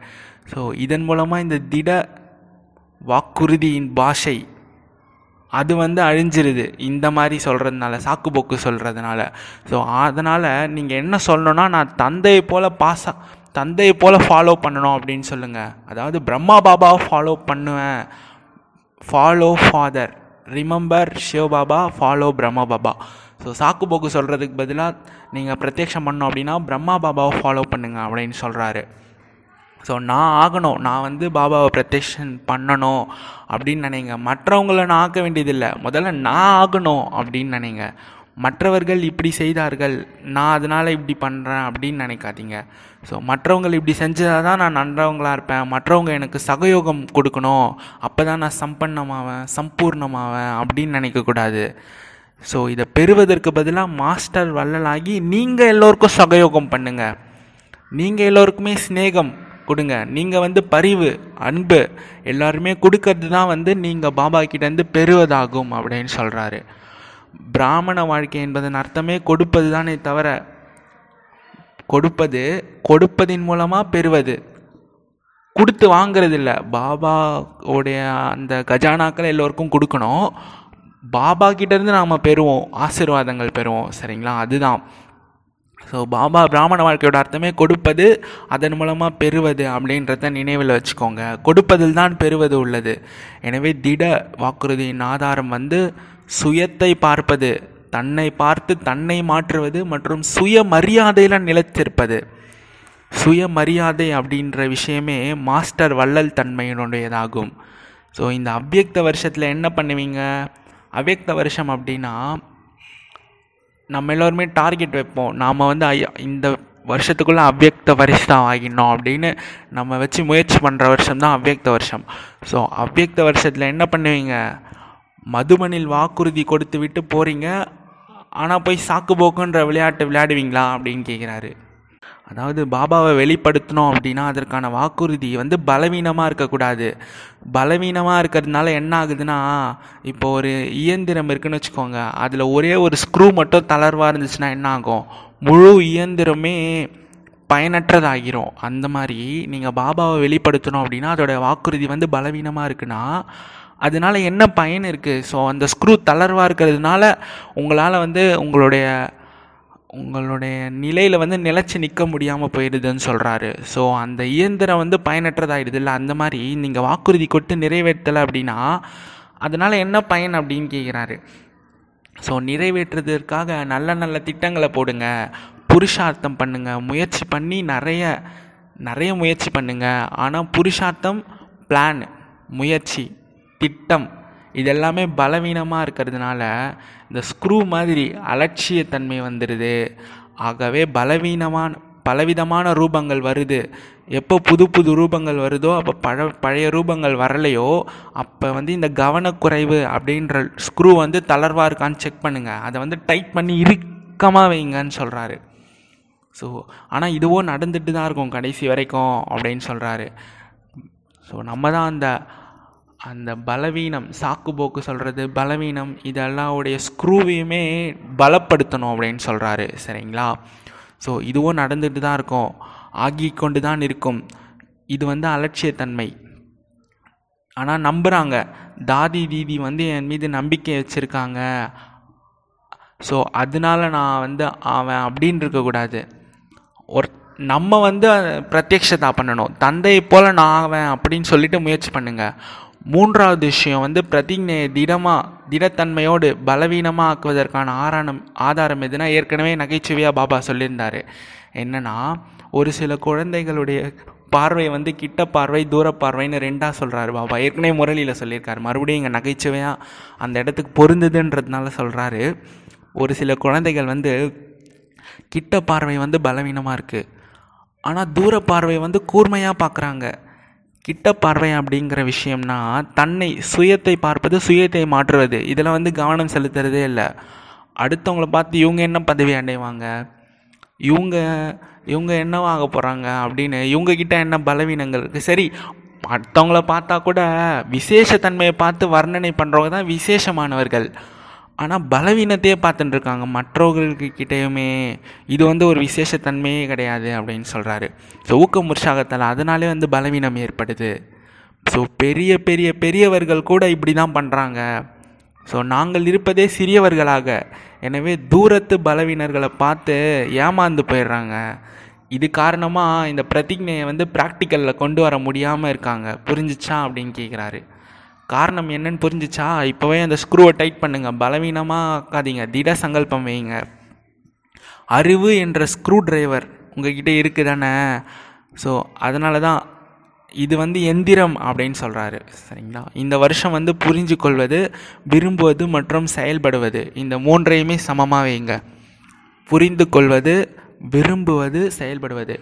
ஸோ இதன் மூலமாக இந்த திட வாக்குறுதியின் பாஷை அது வந்து அழிஞ்சிருது. இந்த மாதிரி சொல்கிறதுனால சாக்கு போக்கு சொல்கிறதுனால ஸோ அதனால் நீங்கள் என்ன சொல்லணும்னா நான் தந்தையை போல் பாச தந்தையை போல் ஃபாலோ பண்ணணும் அப்படின்னு சொல்லுங்கள் அதாவது பிரம்மா பாபாவை ஃபாலோ பண்ணுவேன். Follow father remember Shivbaba follow Brahma Baba. So சாக்கு போக்கு சொல்கிறதுக்கு பதிலாக நீங்கள் பிரத்யக்ஷம் பண்ணோம் அப்படின்னா பிரம்மா பாபாவை ஃபாலோ பண்ணுங்கள் அப்படின்னு சொல்கிறாரு ஸோ நான் ஆகணும். நான் வந்து பாபாவை பிரத்யக்ஷன் பண்ணணும் அப்படின்னு நினைங்க. மற்றவங்கள நான் ஆக்க வேண்டியதில்லை. முதல்ல நான் ஆகணும் அப்படின்னு நினைங்க. மற்றவர்கள் இப்படி செய்தார்கள். நான் அதனால் இப்படி பண்ணுறேன் அப்படின்னு நினைக்காதீங்க. ஸோ மற்றவங்க இப்படி செஞ்சதாக தான் நான் நன்றவங்களாக இருப்பேன். மற்றவங்க எனக்கு சகயோகம் கொடுக்கணும். அப்போ தான் நான் சம்பன்னமாவேன் சம்பூர்ணமாவேன் அப்படின்னு நினைக்கக்கூடாது. ஸோ இதை பெறுவதற்கு பதிலாக மாஸ்டர் வள்ளலாகி நீங்கள் எல்லோருக்கும் சகயோகம் பண்ணுங்கள் நீங்கள் எல்லோருக்குமே சிநேகம் கொடுங்க. நீங்கள் வந்து பரிவு அன்பு எல்லாருமே கொடுக்கறது தான் வந்து நீங்கள் பாபா கிட்டேருந்து பெறுவதாகும் அப்படின்னு சொல்கிறாரு பிராமண வாழ்க்கை என்பதன் அர்த்தமே கொடுப்பது தானே தவிர கொடுப்பது கொடுப்பதின் மூலமாக பெறுவது. கொடுத்து வாங்குறதில்ல. பாபாவுடைய அந்த கஜானாக்களை எல்லோருக்கும் கொடுக்கணும். பாபா கிட்டேருந்து நாம் பெறுவோம் ஆசீர்வாதங்கள் பெறுவோம் சரிங்களா? அதுதான். ஸோ பாபா பிராமண வாழ்க்கையோட அர்த்தமே கொடுப்பது அதன் மூலமாக பெறுவது அப்படின்றத நினைவில் வச்சுக்கோங்க. கொடுப்பதில் தான் பெறுவது உள்ளது. எனவே திட வாக்குறுதியின் ஆதாரம் வந்து சுயத்தை பார்ப்பது தன்னை பார்த்து தன்னை மாற்றுவது மற்றும் சுய மரியாதையில் நிலைத்திருப்பது. சுயமரியாதை அப்படின்ற விஷயமே மாஸ்டர் வள்ளல் தன்மையினுடையதாகும். ஸோ இந்த அவ்யக்த வருஷத்தில் என்ன பண்ணுவீங்க? அவ்யக்த வருஷம் அப்படின்னா நம்ம எல்லோருமே டார்கெட் வைப்போம். நாம் வந்து ஐயா இந்த வருஷத்துக்குள்ளே அவ்யக்த வருஷம் ஆகிடணும் அப்படின்னு நம்ம வச்சு முயற்சி பண்ணுற வருஷம் தான் அவ்யக்த வருஷம். ஸோ அவ்வியக்த வருஷத்தில் என்ன பண்ணுவீங்க? மதுமனில் வாக்குறுதி கொடுத்து விட்டு போகிறீங்க ஆனால் போய் சாக்கு போக்குன்ற விளையாட்டு விளையாடுவீங்களா அப்படின்னு கேட்குறாரு அதாவது பாபாவை வெளிப்படுத்தினோம் அப்படின்னா அதற்கான வாக்குறுதி வந்து பலவீனமாக இருக்கக்கூடாது. பலவீனமாக இருக்கிறதுனால என்ன ஆகுதுன்னா இப்போ ஒரு இயந்திரம் இருக்குன்னு வச்சுக்கோங்க. அதில் ஒரே ஒரு ஸ்க்ரூ மட்டும் தளர்வாக இருந்துச்சுன்னா என்ன ஆகும்? முழு இயந்திரமே பயனற்றதாகிரும். அந்த மாதிரி நீங்கள் பாபாவை வெளிப்படுத்தணும் அப்படின்னா அதோட வாக்குறுதி வந்து பலவீனமாக இருக்குன்னா அதனால என்ன பயன் இருக்குது ஸோ அந்த ஸ்க்ரூ தளர்வாக இருக்கிறதுனால உங்களால் வந்து உங்களுடைய உங்களுடைய நிலையில் வந்து நிலச்சி நிற்க முடியாமல் போயிடுதுன்னு சொல்கிறாரு ஸோ அந்த இயந்திரம் வந்து பயனற்றதாகிடுது இல்லை அந்த மாதிரி நீங்கள் வாக்குறுதி கொட்டு நிறைவேற்றலை அப்படின்னா அதனால் என்ன பயன் அப்படின்னு கேட்குறாரு ஸோ நிறைவேற்றுறதற்காக நல்ல நல்ல திட்டங்களை போடுங்க. புருஷார்த்தம் பண்ணுங்கள் முயற்சி பண்ணி நிறைய நிறைய முயற்சி பண்ணுங்கள் ஆனால் புருஷார்த்தம் பிளான் முயற்சி திட்டம் இதெல்லாமே பலவீனமாக இருக்கிறதுனால இந்த ஸ்க்ரூ மாதிரி அலட்சியத்தன்மை வந்துடுது ஆகவே பலவீனமான பலவிதமான ரூபங்கள் வருது. எப்போ புது புது ரூபங்கள் வருதோ அப்போ பழ பழைய ரூபங்கள் வரலையோ அப்போ வந்து இந்த கவனக்குறைவு அப்படின்ற ஸ்க்ரூ வந்து தளர்வாக இருக்கான்னு செக் பண்ணுங்கள் அதை வந்து டைட் பண்ணி இறுக்கமாக வைங்கன்னு சொல்கிறாரு ஸோ ஆனால் இதுவோ நடந்துட்டு தான் இருக்கும் கடைசி வரைக்கும் அப்படின்னு சொல்கிறாரு ஸோ நம்ம தான் அந்த அந்த பலவீனம் சாக்கு போக்கு சொல்கிறது பலவீனம் இதெல்லாம் உடைய ஸ்க்ரூவையுமே பலப்படுத்தணும் அப்படின்னு சொல்கிறாரு சரிங்களா? ஸோ இதுவும் நடந்துட்டு தான் இருக்கும். ஆகி கொண்டு தான் இருக்கும். இது வந்து அலட்சியத்தன்மை. ஆனால் நம்புகிறாங்க தாதி தீதி வந்து என் மீது நம்பிக்கை வச்சுருக்காங்க. ஸோ அதனால நான் வந்து அவன் அப்படின்னு இருக்கக்கூடாது ஒரு நம்ம வந்து பிரத்யக்ஷதா பண்ணணும். தந்தையை போல் நான் ஆவேன் அப்படின்னு சொல்லிட்டு முயற்சி பண்ணுங்கள் மூன்றாவது விஷயம் வந்து பிரதிஜையை திடமாக திடத்தன்மையோடு பலவீனமாக ஆக்குவதற்கான ஆரணம் ஆதாரம் எதுனா ஏற்கனவே நகைச்சுவையாக பாபா சொல்லியிருந்தார். என்னென்னா ஒரு சில குழந்தைகளுடைய பார்வை வந்து கிட்ட பார்வை தூர பார்வைன்னு ரெண்டாக சொல்கிறாரு பாபா. ஏற்கனவே முரளியில் சொல்லியிருக்காரு. மறுபடியும் இங்கே நகைச்சுவையாக அந்த இடத்துக்கு பொருந்துதுன்றதுனால சொல்கிறாரு ஒரு சில குழந்தைகள் வந்து கிட்ட பார்வை வந்து பலவீனமாக இருக்குது ஆனால் தூர பார்வை வந்து கூர்மையாக பார்க்குறாங்க கிட்ட பார்வை அப்படிங்கிற விஷயம்னா தன்னை சுயத்தை பார்ப்பது சுயத்தை மாற்றுவது. இதில் வந்து கவனம் செலுத்துறதே இல்லை. அடுத்தவங்கள பார்த்து இவங்க என்ன பதவி அடைவாங்க? இவங்க இவங்க என்னவாக போகிறாங்க அப்படின்னு இவங்கக்கிட்ட என்ன பலவீனங்கள் இருக்குது சரி மற்றவங்கள பார்த்தா கூட விசேஷத்தன்மையை பார்த்து வர்ணனை பண்ணுறவங்க தான் விசேஷமானவர்கள். ஆனால் பலவீனத்தையே பார்த்துட்டு இருக்காங்க. மற்றவர்களுக்கு கிட்டேயுமே இது வந்து ஒரு விசேஷத்தன்மையே கிடையாது அப்படின்னு சொல்கிறாரு ஸோ ஊக்கம் உற்சாகத்தால் அதனாலே வந்து பலவீனம் ஏற்படுது. ஸோ பெரிய பெரிய பெரியவர்கள் கூட இப்படி தான் பண்ணுறாங்க ஸோ நாங்கள் இருப்பதே சிறியவர்களாக. எனவே தூரத்து பலவீனர்களை பார்த்து ஏமாந்து போயிடுறாங்க. இது காரணமாக இந்த பிரதிஜையை வந்து ப்ராக்டிக்கலில் கொண்டு வர முடியாமல் இருக்காங்க. புரிஞ்சிச்சா அப்படின்னு கேட்குறாரு காரணம் என்னன்னு புரிஞ்சிச்சா? இப்போவே அந்த ஸ்க்ரூவை டைட் பண்ணுங்கள் பலவீனமாக ஆக்காதீங்க. திட சங்கல்பம் வைங்க. அறிவு என்ற ஸ்க்ரூ டிரைவர் உங்ககிட்ட இருக்குது தானே ஸோ அதனால தான் இது வந்து எந்திரம் அப்படின்னு சொல்கிறாரு சரிங்களா? இந்த வருஷம் வந்து புரிஞ்சு கொள்வது விரும்புவது மற்றும் செயல்படுவது இந்த மூன்றையுமே சமமாக வைங்க. புரிந்து கொள்வது விரும்புவது செயல்படுவது.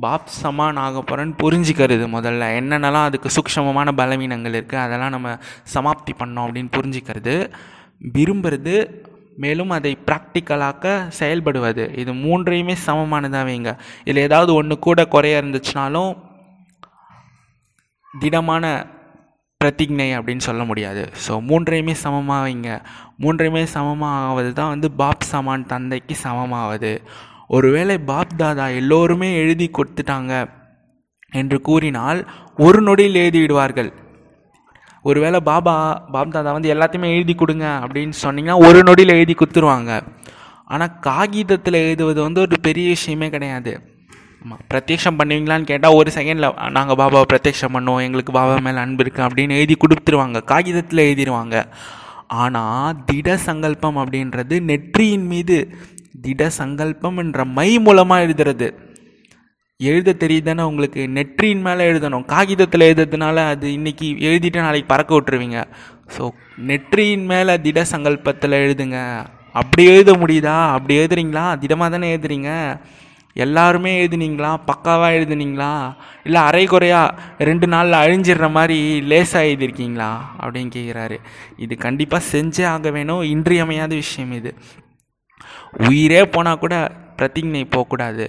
பாப் சமான் ஆக போகிறேன்னு புரிஞ்சுக்கிறது முதல்ல. என்னென்னலாம் அதுக்கு சூக்ஷமமான பலவீனங்கள் இருக்குது அதெல்லாம் நம்ம சமாப்தி பண்ணோம் அப்படின்னு புரிஞ்சுக்கிறது. விரும்புறது மேலும் அதை ப்ராக்டிக்கலாக்க செயல்படுவது. இது மூன்றையுமே சமமானதாக வைங்க. இதில் ஏதாவது ஒன்று கூட குறைய இருந்துச்சுனாலும் திடமான பிரதிஜை அப்படின்னு சொல்ல முடியாது. ஸோ மூன்றையுமே சமமாக வைங்க. மூன்றையுமே சமமாக ஆவது தான் வந்து பாப் சமான் தந்தைக்கு சமமாவது. ஒருவேளை பாப் தாதா எல்லோருமே எழுதி கொடுத்துட்டாங்க என்று கூறினால் ஒரு நொடியில் எழுதிவிடுவார்கள். ஒருவேளை பாபா பாப் தாதா வந்து எல்லாத்தையுமே எழுதி கொடுங்க அப்படின்னு சொன்னீங்கன்னா ஒரு நொடியில் எழுதி கொடுத்துருவாங்க. ஆனால் காகிதத்தில் எழுதுவது வந்து ஒரு பெரிய விஷயமே கிடையாது. ஆமாம் பிரத்யக்ஷம் பண்ணுவீங்களான்னு கேட்டால் ஒரு செகண்டில் நாங்கள் பாபாவை பிரத்யக்ஷம் பண்ணுவோம் எங்களுக்கு பாபா மேலே அன்பு இருக்குது அப்படின்னு எழுதி கொடுத்துருவாங்க. காகிதத்தில் எழுதிடுவாங்க ஆனால் திட சங்கல்பம் அப்படின்றது நெற்றியின் மீது திட சங்கல்பம் என்ற மை மூலமாக எழுதுறது. எழுத தெரியுதானே உங்களுக்கு நெற்றியின் மேலே எழுதணும். காகிதத்தில் எழுதுறதுனால அது இன்னைக்கு எழுதிட்டு நாளைக்கு பறக்க விட்டுருவீங்க. ஸோ நெற்றியின் மேலே திட சங்கல்பத்தில் எழுதுங்க. அப்படி எழுத முடியுதா? அப்படி எழுதுறீங்களா? திடமாக தானே எழுதுறீங்க. எல்லாருமே எழுதுனீங்களா? பக்காவாக எழுதுனீங்களா? இல்லை அரை குறையாக ரெண்டு நாளில் அழிஞ்சிடுற மாதிரி லேசாக எழுதியிருக்கீங்களா? அப்படின்னு கேட்குறாரு இது கண்டிப்பாக செஞ்சே ஆக வேணும். இன்றியமையாத விஷயம் இது. உயிரே போனால் கூட பிரதிஜை போகக்கூடாது.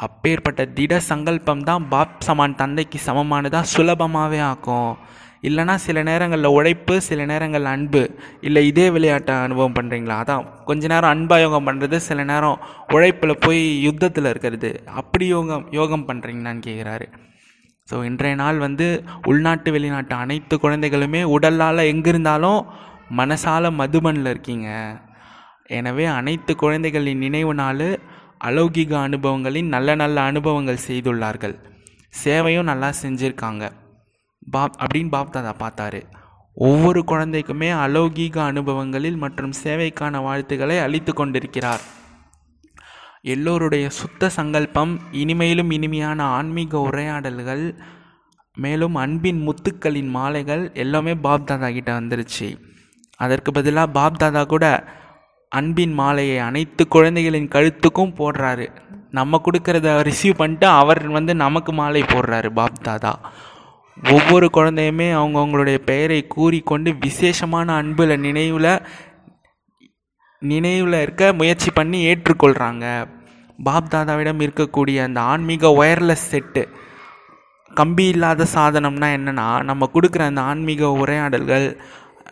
அப்பேற்பட்ட திட சங்கல்பம் தான் பாப் சமான் தந்தைக்கு சமமானதாக சுலபமாகவே ஆக்கும். இல்லைனா சில நேரங்களில் உழைப்பு சில நேரங்களில் அன்பு. இல்லை இதே விளையாட்டை அனுபவம் பண்ணுறீங்களா அதான் கொஞ்ச நேரம் அன்பாக யோகம் பண்ணுறது சில நேரம் உழைப்பில் போய் யுத்தத்தில் இருக்கிறது. அப்படி யோகம் யோகம் பண்ணுறீங்களான்னு கேட்குறாரு ஸோ இன்றைய நாள் வந்து உள்நாட்டு வெளிநாட்டு அனைத்து குழந்தைகளுமே உடலால் எங்கிருந்தாலும் மனசால மதுபனில் இருக்கீங்க. எனவே அனைத்து குழந்தைகளின் நினைவு நாள் அலௌகிக அனுபவங்களின் நல்ல நல்ல அனுபவங்கள் செய்துள்ளார்கள். சேவையும் நல்லா செஞ்சுருக்காங்க. பாப் அப்படின்னு பாப் தாதா பார்த்தாரு. ஒவ்வொரு குழந்தைக்குமே அலௌகீக அனுபவங்களில் மற்றும் சேவைக்கான வாழ்த்துக்களை அளித்து கொண்டிருக்கிறார். எல்லோருடைய சுத்த சங்கல்பம் இனிமையிலும் இனிமையான ஆன்மீக உரையாடல்கள் மேலும் அன்பின் முத்துக்களின் மாலைகள் எல்லாமே பாப் தாதா கிட்ட வந்துருச்சு. அதற்கு பதிலாக பாப் தாதா கூட அன்பின் மாலையை அனைத்து குழந்தைகளின் கழுத்துக்கும் போடுறாரு. நம்ம கொடுக்கறத ரிசீவ் பண்ணிட்டு அவர் வந்து நமக்கு மாலை போடுறாரு பாப் தாதா. ஒவ்வொரு குழந்தையுமே அவங்கவுங்களுடைய பெயரை கூறிக்கொண்டு விசேஷமான அன்பில் நினைவில் நினைவில் இருக்க முயற்சி பண்ணி ஏற்றுக்கொள்கிறாங்க பாப் தாதாவிடம் இருக்கக்கூடிய அந்த ஆன்மீக ஒயர்லெஸ் செட்டு கம்பி இல்லாத சாதனம்னா என்னென்னா நம்ம கொடுக்குற அந்த ஆன்மீக உரையாடல்கள்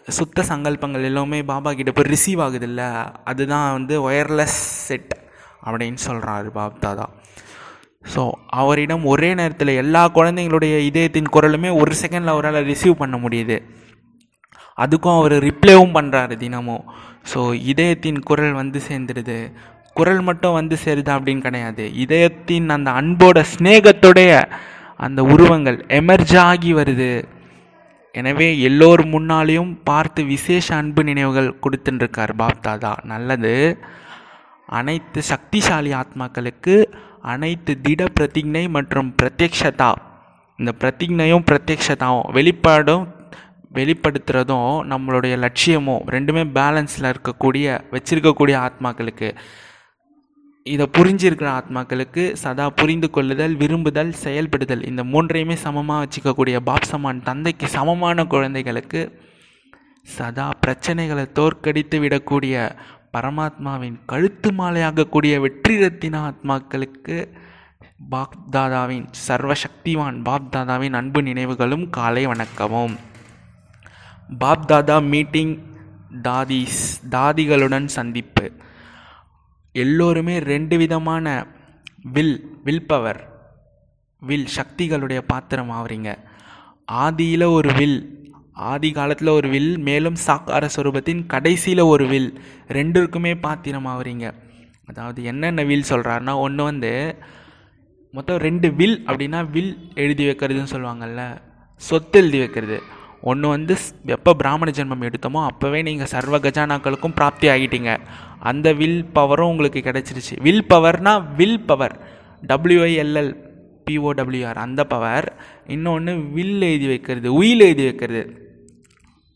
சுத்த சங்கல்பங்கள் எல்லாமே பாபா கிட்ட போய் ரிசீவ் ஆகுதில்ல? அதுதான் வந்து ஒயர்லெஸ் செட் அப்படின்னு சொல்கிறாரு பாப் தாதா. ஸோ அவரிடம் ஒரே நேரத்தில் எல்லா குழந்தைங்களுடைய இதயத்தின் குரலுமே ஒரு செகண்டில் அவரால் ரிசீவ் பண்ண முடியுது. அதுக்கும் அவர் ரிப்ளேவும் பண்ணுறாரு தினமும். ஸோ இதயத்தின் குரல் வந்து சேர்ந்துடுது. குரல் மட்டும் வந்து சேருது அப்படின்னு கிடையாது. இதயத்தின் அந்த அன்போட ஸ்நேகத்தோடைய அந்த உருவங்கள் எமர்ஜாகி ஆகி வருது. எனவே எல்லோர் முன்னாலேயும் பார்த்து விசேஷ அன்பு நினைவுகள் கொடுத்துட்டுருக்கார் பாப் தாதா நல்லது. அனைத்து சக்திசாலி ஆத்மாக்களுக்கு அனைத்து திட பிரதிஜை மற்றும் பிரத்யக்ஷதா. இந்த பிரதிஜையும் பிரத்யக்ஷதாவும் வெளிப்பாடும் வெளிப்படுத்துகிறதும் நம்மளுடைய லட்சியமும் ரெண்டுமே பேலன்ஸில் இருக்கக்கூடிய வச்சிருக்கக்கூடிய ஆத்மாக்களுக்கு. இதை புரிஞ்சிருக்கிற ஆத்மாக்களுக்கு சதா புரிந்து கொள்ளுதல் விரும்புதல் செயல்படுதல். இந்த மூன்றையுமே சமமாக வச்சுக்கக்கூடிய பாப் சமான் தந்தைக்கு சமமான குழந்தைகளுக்கு சதா பிரச்சனைகளை தோற்கடித்து விடக்கூடிய பரமாத்மாவின் கழுத்து மாலையாகக்கூடிய வெற்றிரத்தின ஆத்மாக்களுக்கு பாப்தாதாவின் சர்வசக்திவான் பாப்தாதாவின் அன்பு நினைவுகளும் காலை வணக்கமும். பாப்தாதா மீட்டிங் தாதீஸ் தாதிகளுடன் சந்திப்பு. எல்லோருமே ரெண்டு விதமான வில் வில் பவர் வில் சக்திகளுடைய பாத்திரம் ஆவறீங்க. ஆதியில் ஒரு வில் ஆதி காலத்தில் ஒரு வில் மேலும் சாக்கார சுரூபத்தின் கடைசியில் ஒரு வில் ரெண்டுக்குமே பாத்திரம் ஆகுறீங்க அதாவது என்னென்ன வில் சொல்கிறாருன்னா ஒன்று வந்து மொத்தம் ரெண்டு வில் அப்படின்னா வில் எழுதி வைக்கிறதுன்னு சொல்லுவாங்கள்ல சொத்து எழுதி வைக்கிறது. ஒன்று வந்து எப்போ பிராமண ஜென்மம் எடுத்தோமோ அப்போவே நீங்கள் சர்வ கஜானாக்களுக்கும் பிராப்தி ஆகிட்டீங்க அந்த வில் பவரும் உங்களுக்கு கிடச்சிருச்சு. Will பவர்னா will power. W I L L P O W R அந்த பவர். இன்னொன்று வில் எழுதி வைக்கிறது உயில் எழுதி வைக்கிறது.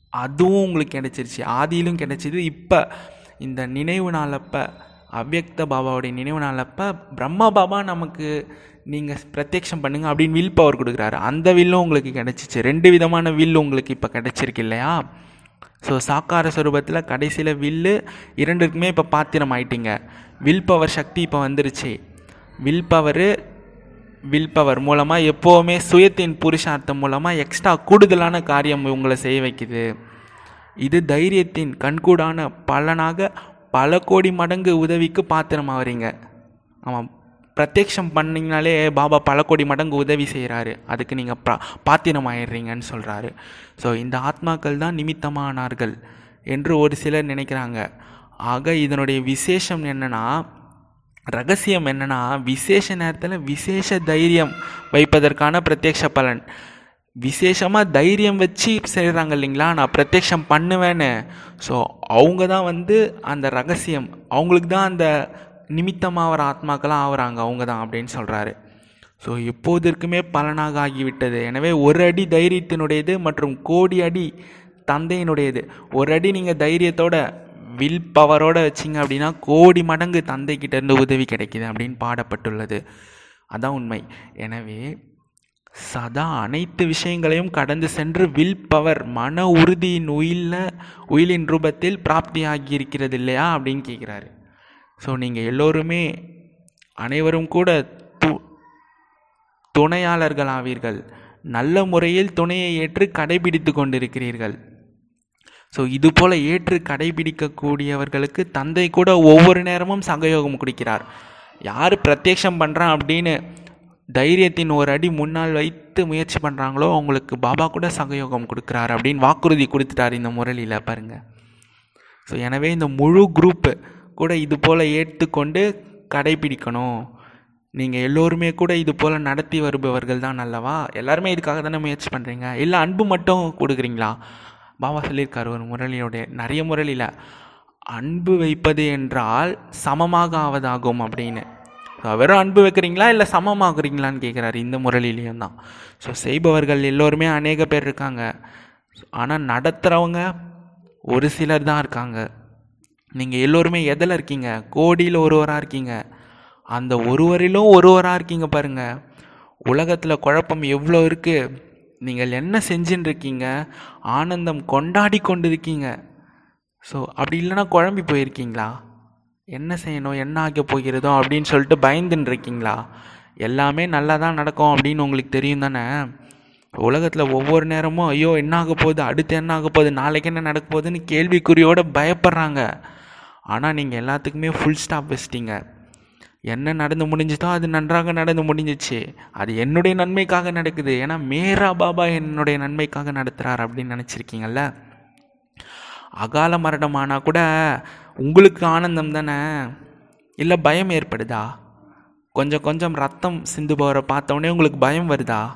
அதுவும் உங்களுக்கு கிடச்சிருச்சு. ஆதியிலும் கிடச்சிது. இப்போ இந்த நினைவு நாளப்போ அவ்யக்த பாபாவுடைய நினைவு நாளப்போ பிரம்மா பாபா நமக்கு நீங்கள் பிரத்யக்ஷம் பண்ணுங்க அப்படின்னு வில் பவர் கொடுக்குறாரு. அந்த வில்லும் உங்களுக்கு கிடச்சிச்சு. ரெண்டு விதமான வில் உங்களுக்கு இப்போ கிடச்சிருக்கு இல்லையா? ஸோ சாக்கார ஸ்வரூபத்தில் கடைசியில் வில்லு இரண்டுக்குமே இப்போ பாத்திரம் ஆயிட்டீங்க. வில் பவர் சக்தி இப்போ வந்துருச்சு. வில் பவரு வில் பவர் மூலமாக எப்போவுமே சுயத்தின் புருஷார்த்தம் மூலமாக எக்ஸ்ட்ரா கூடுதலான காரியம் உங்களை செய்ய வைக்குது. இது தைரியத்தின் கண்கூடான பலனாக பல கோடி மடங்கு உதவிக்கு பாத்திரம் ஆகிறீங்க ஆமாம். பிரத்யக்ஷம் பண்ணிங்கனாலே பாபா பல கோடி மடங்கு உதவி செய்கிறாரு அதுக்கு நீங்கள் பா பாத்திரம் ஆயிடுறீங்கன்னு சொல்கிறாரு ஸோ இந்த ஆத்மாக்கள் தான் நிமித்தமானார்கள் என்று ஒரு சிலர் நினைக்கிறாங்க. ஆக இதனுடைய விசேஷம் என்னென்னா ரகசியம் என்னென்னா விசேஷ நேரத்தில் விசேஷ தைரியம் வைப்பதற்கான பிரத்யக்ஷ பலன். விசேஷமாக தைரியம் வச்சு செய்கிறாங்க இல்லைங்களா? நான் பிரத்யக்ஷம் பண்ணுவேன்னு. ஸோ அவங்க தான் வந்து அந்த ரகசியம். அவங்களுக்கு தான் அந்த நிமித்தமாகிற ஆத்மாக்களாக ஆகுறாங்க அவங்க தான் அப்படின்னு சொல்கிறாரு ஸோ எப்போதற்குமே பலனாக ஆகிவிட்டது. எனவே ஒரு அடி தைரியத்தினுடையது மற்றும் கோடி அடி தந்தையினுடையது. ஒரு அடி நீங்கள் தைரியத்தோட வில் பவரோட வச்சிங்க அப்படின்னா கோடி மடங்கு தந்தைக்கிட்டேருந்து உதவி கிடைக்கிது அப்படின்னு பாடப்பட்டுள்ளது. அதான் உண்மை. எனவே சதா அனைத்து விஷயங்களையும் கடந்து சென்று வில் பவர் மன உறுதியின் உயிலில் உயிலின் ரூபத்தில் பிராப்தி ஆகியிருக்கிறது இல்லையா அப்படின்னு கேட்குறாரு. ஸோ நீங்கள் எல்லோருமே அனைவரும் கூட து துணையாளர்கள் ஆவீர்கள் நல்ல முறையில் துணையை ஏற்று கடைபிடித்து கொண்டிருக்கிறீர்கள். ஸோ இது போல் ஏற்று கடைபிடிக்கக்கூடியவர்களுக்கு தந்தை கூட ஒவ்வொரு நேரமும் சகயோகம் கொடுக்கிறார். யார் பிரத்யக்ஷம் பண்ணுறான் அப்படின்னு தைரியத்தின் ஒரு அடி முன்னால் வைத்து முயற்சி பண்ணுறாங்களோ அவங்களுக்கு பாபா கூட சகயோகம் கொடுக்குறாரு அப்படின்னு வாக்குறுதி கொடுத்துட்டார் இந்த முரளியில் பாருங்கள் ஸோ எனவே இந்த முழு குரூப்பு கூட இது போல் ஏற்றுக்கொண்டு கடைபிடிக்கணும். நீங்கள் எல்லோருமே கூட இது போல் நடத்தி வருபவர்கள் தான் நல்லவா எல்லாருமே இதுக்காக தானே முயற்சி பண்ணுறீங்க இல்லை அன்பு மட்டும் கொடுக்குறீங்களா? பாபா சொல்லியிருக்காரு ஒரு முரளியோடைய நிறைய முரளியில் அன்பு வைப்பது என்றால் சமமாக ஆவதாகும் அப்படின்னு. வெறும் அன்பு வைக்கிறீங்களா இல்லை சமமாகறீங்களான்னு கேட்குறாரு இந்த முரளிலையும் தான். ஸோ செய்பவர்கள் எல்லோருமே அநேக பேர் இருக்காங்க. ஆனால் நடத்துகிறவங்க ஒரு சிலர் தான் இருக்காங்க. நீங்கள் எல்லோருமே எதில் இருக்கீங்க? கோடியில் ஒருவராக இருக்கீங்க. அந்த ஒருவரிலும் ஒருவராக இருக்கீங்க பாருங்கள் உலகத்தில் குழப்பம் எவ்வளோ இருக்குது நீங்கள் என்ன செஞ்சுன்னு இருக்கீங்க ஆனந்தம் கொண்டாடி கொண்டு இருக்கீங்க ஸோ அப்படி இல்லைன்னா குழம்பி போயிருக்கீங்களா? என்ன செய்யணும் என்ன ஆக போகிறதோ அப்படின்னு சொல்லிட்டு பயந்துன்னு இருக்கீங்களா எல்லாமே நல்லா தான் நடக்கும் அப்படின்னு உங்களுக்கு தெரியும் தானே? உலகத்தில் ஒவ்வொரு நேரமும் ஐயோ என்ன ஆக போகுது அடுத்து என்ன ஆக போகுது நாளைக்கு என்ன நடக்க போகுதுன்னு கேள்விக்குறியோடு பயப்படுறாங்க. ஆனால் நீங்கள் எல்லாத்துக்குமே ஃபுல் ஸ்டாப் வச்சிட்டீங்க. என்ன நடந்து முடிஞ்சுதோ அது நன்றாக நடந்து முடிஞ்சிச்சு. அது என்னுடைய நன்மைக்காக நடக்குது. ஏன்னா மேரா பாபா என்னுடைய நன்மைக்காக நடத்துகிறார் அப்படின்னு நினச்சிருக்கீங்கல்ல? அகால மரணம் ஆனால் கூட உங்களுக்கு ஆனந்தம் தானே? இல்லை பயம் ஏற்படுதா? கொஞ்சம் கொஞ்சம் ரத்தம் சிந்து போகிற பார்த்தோன்னே உங்களுக்கு பயம் வருதா?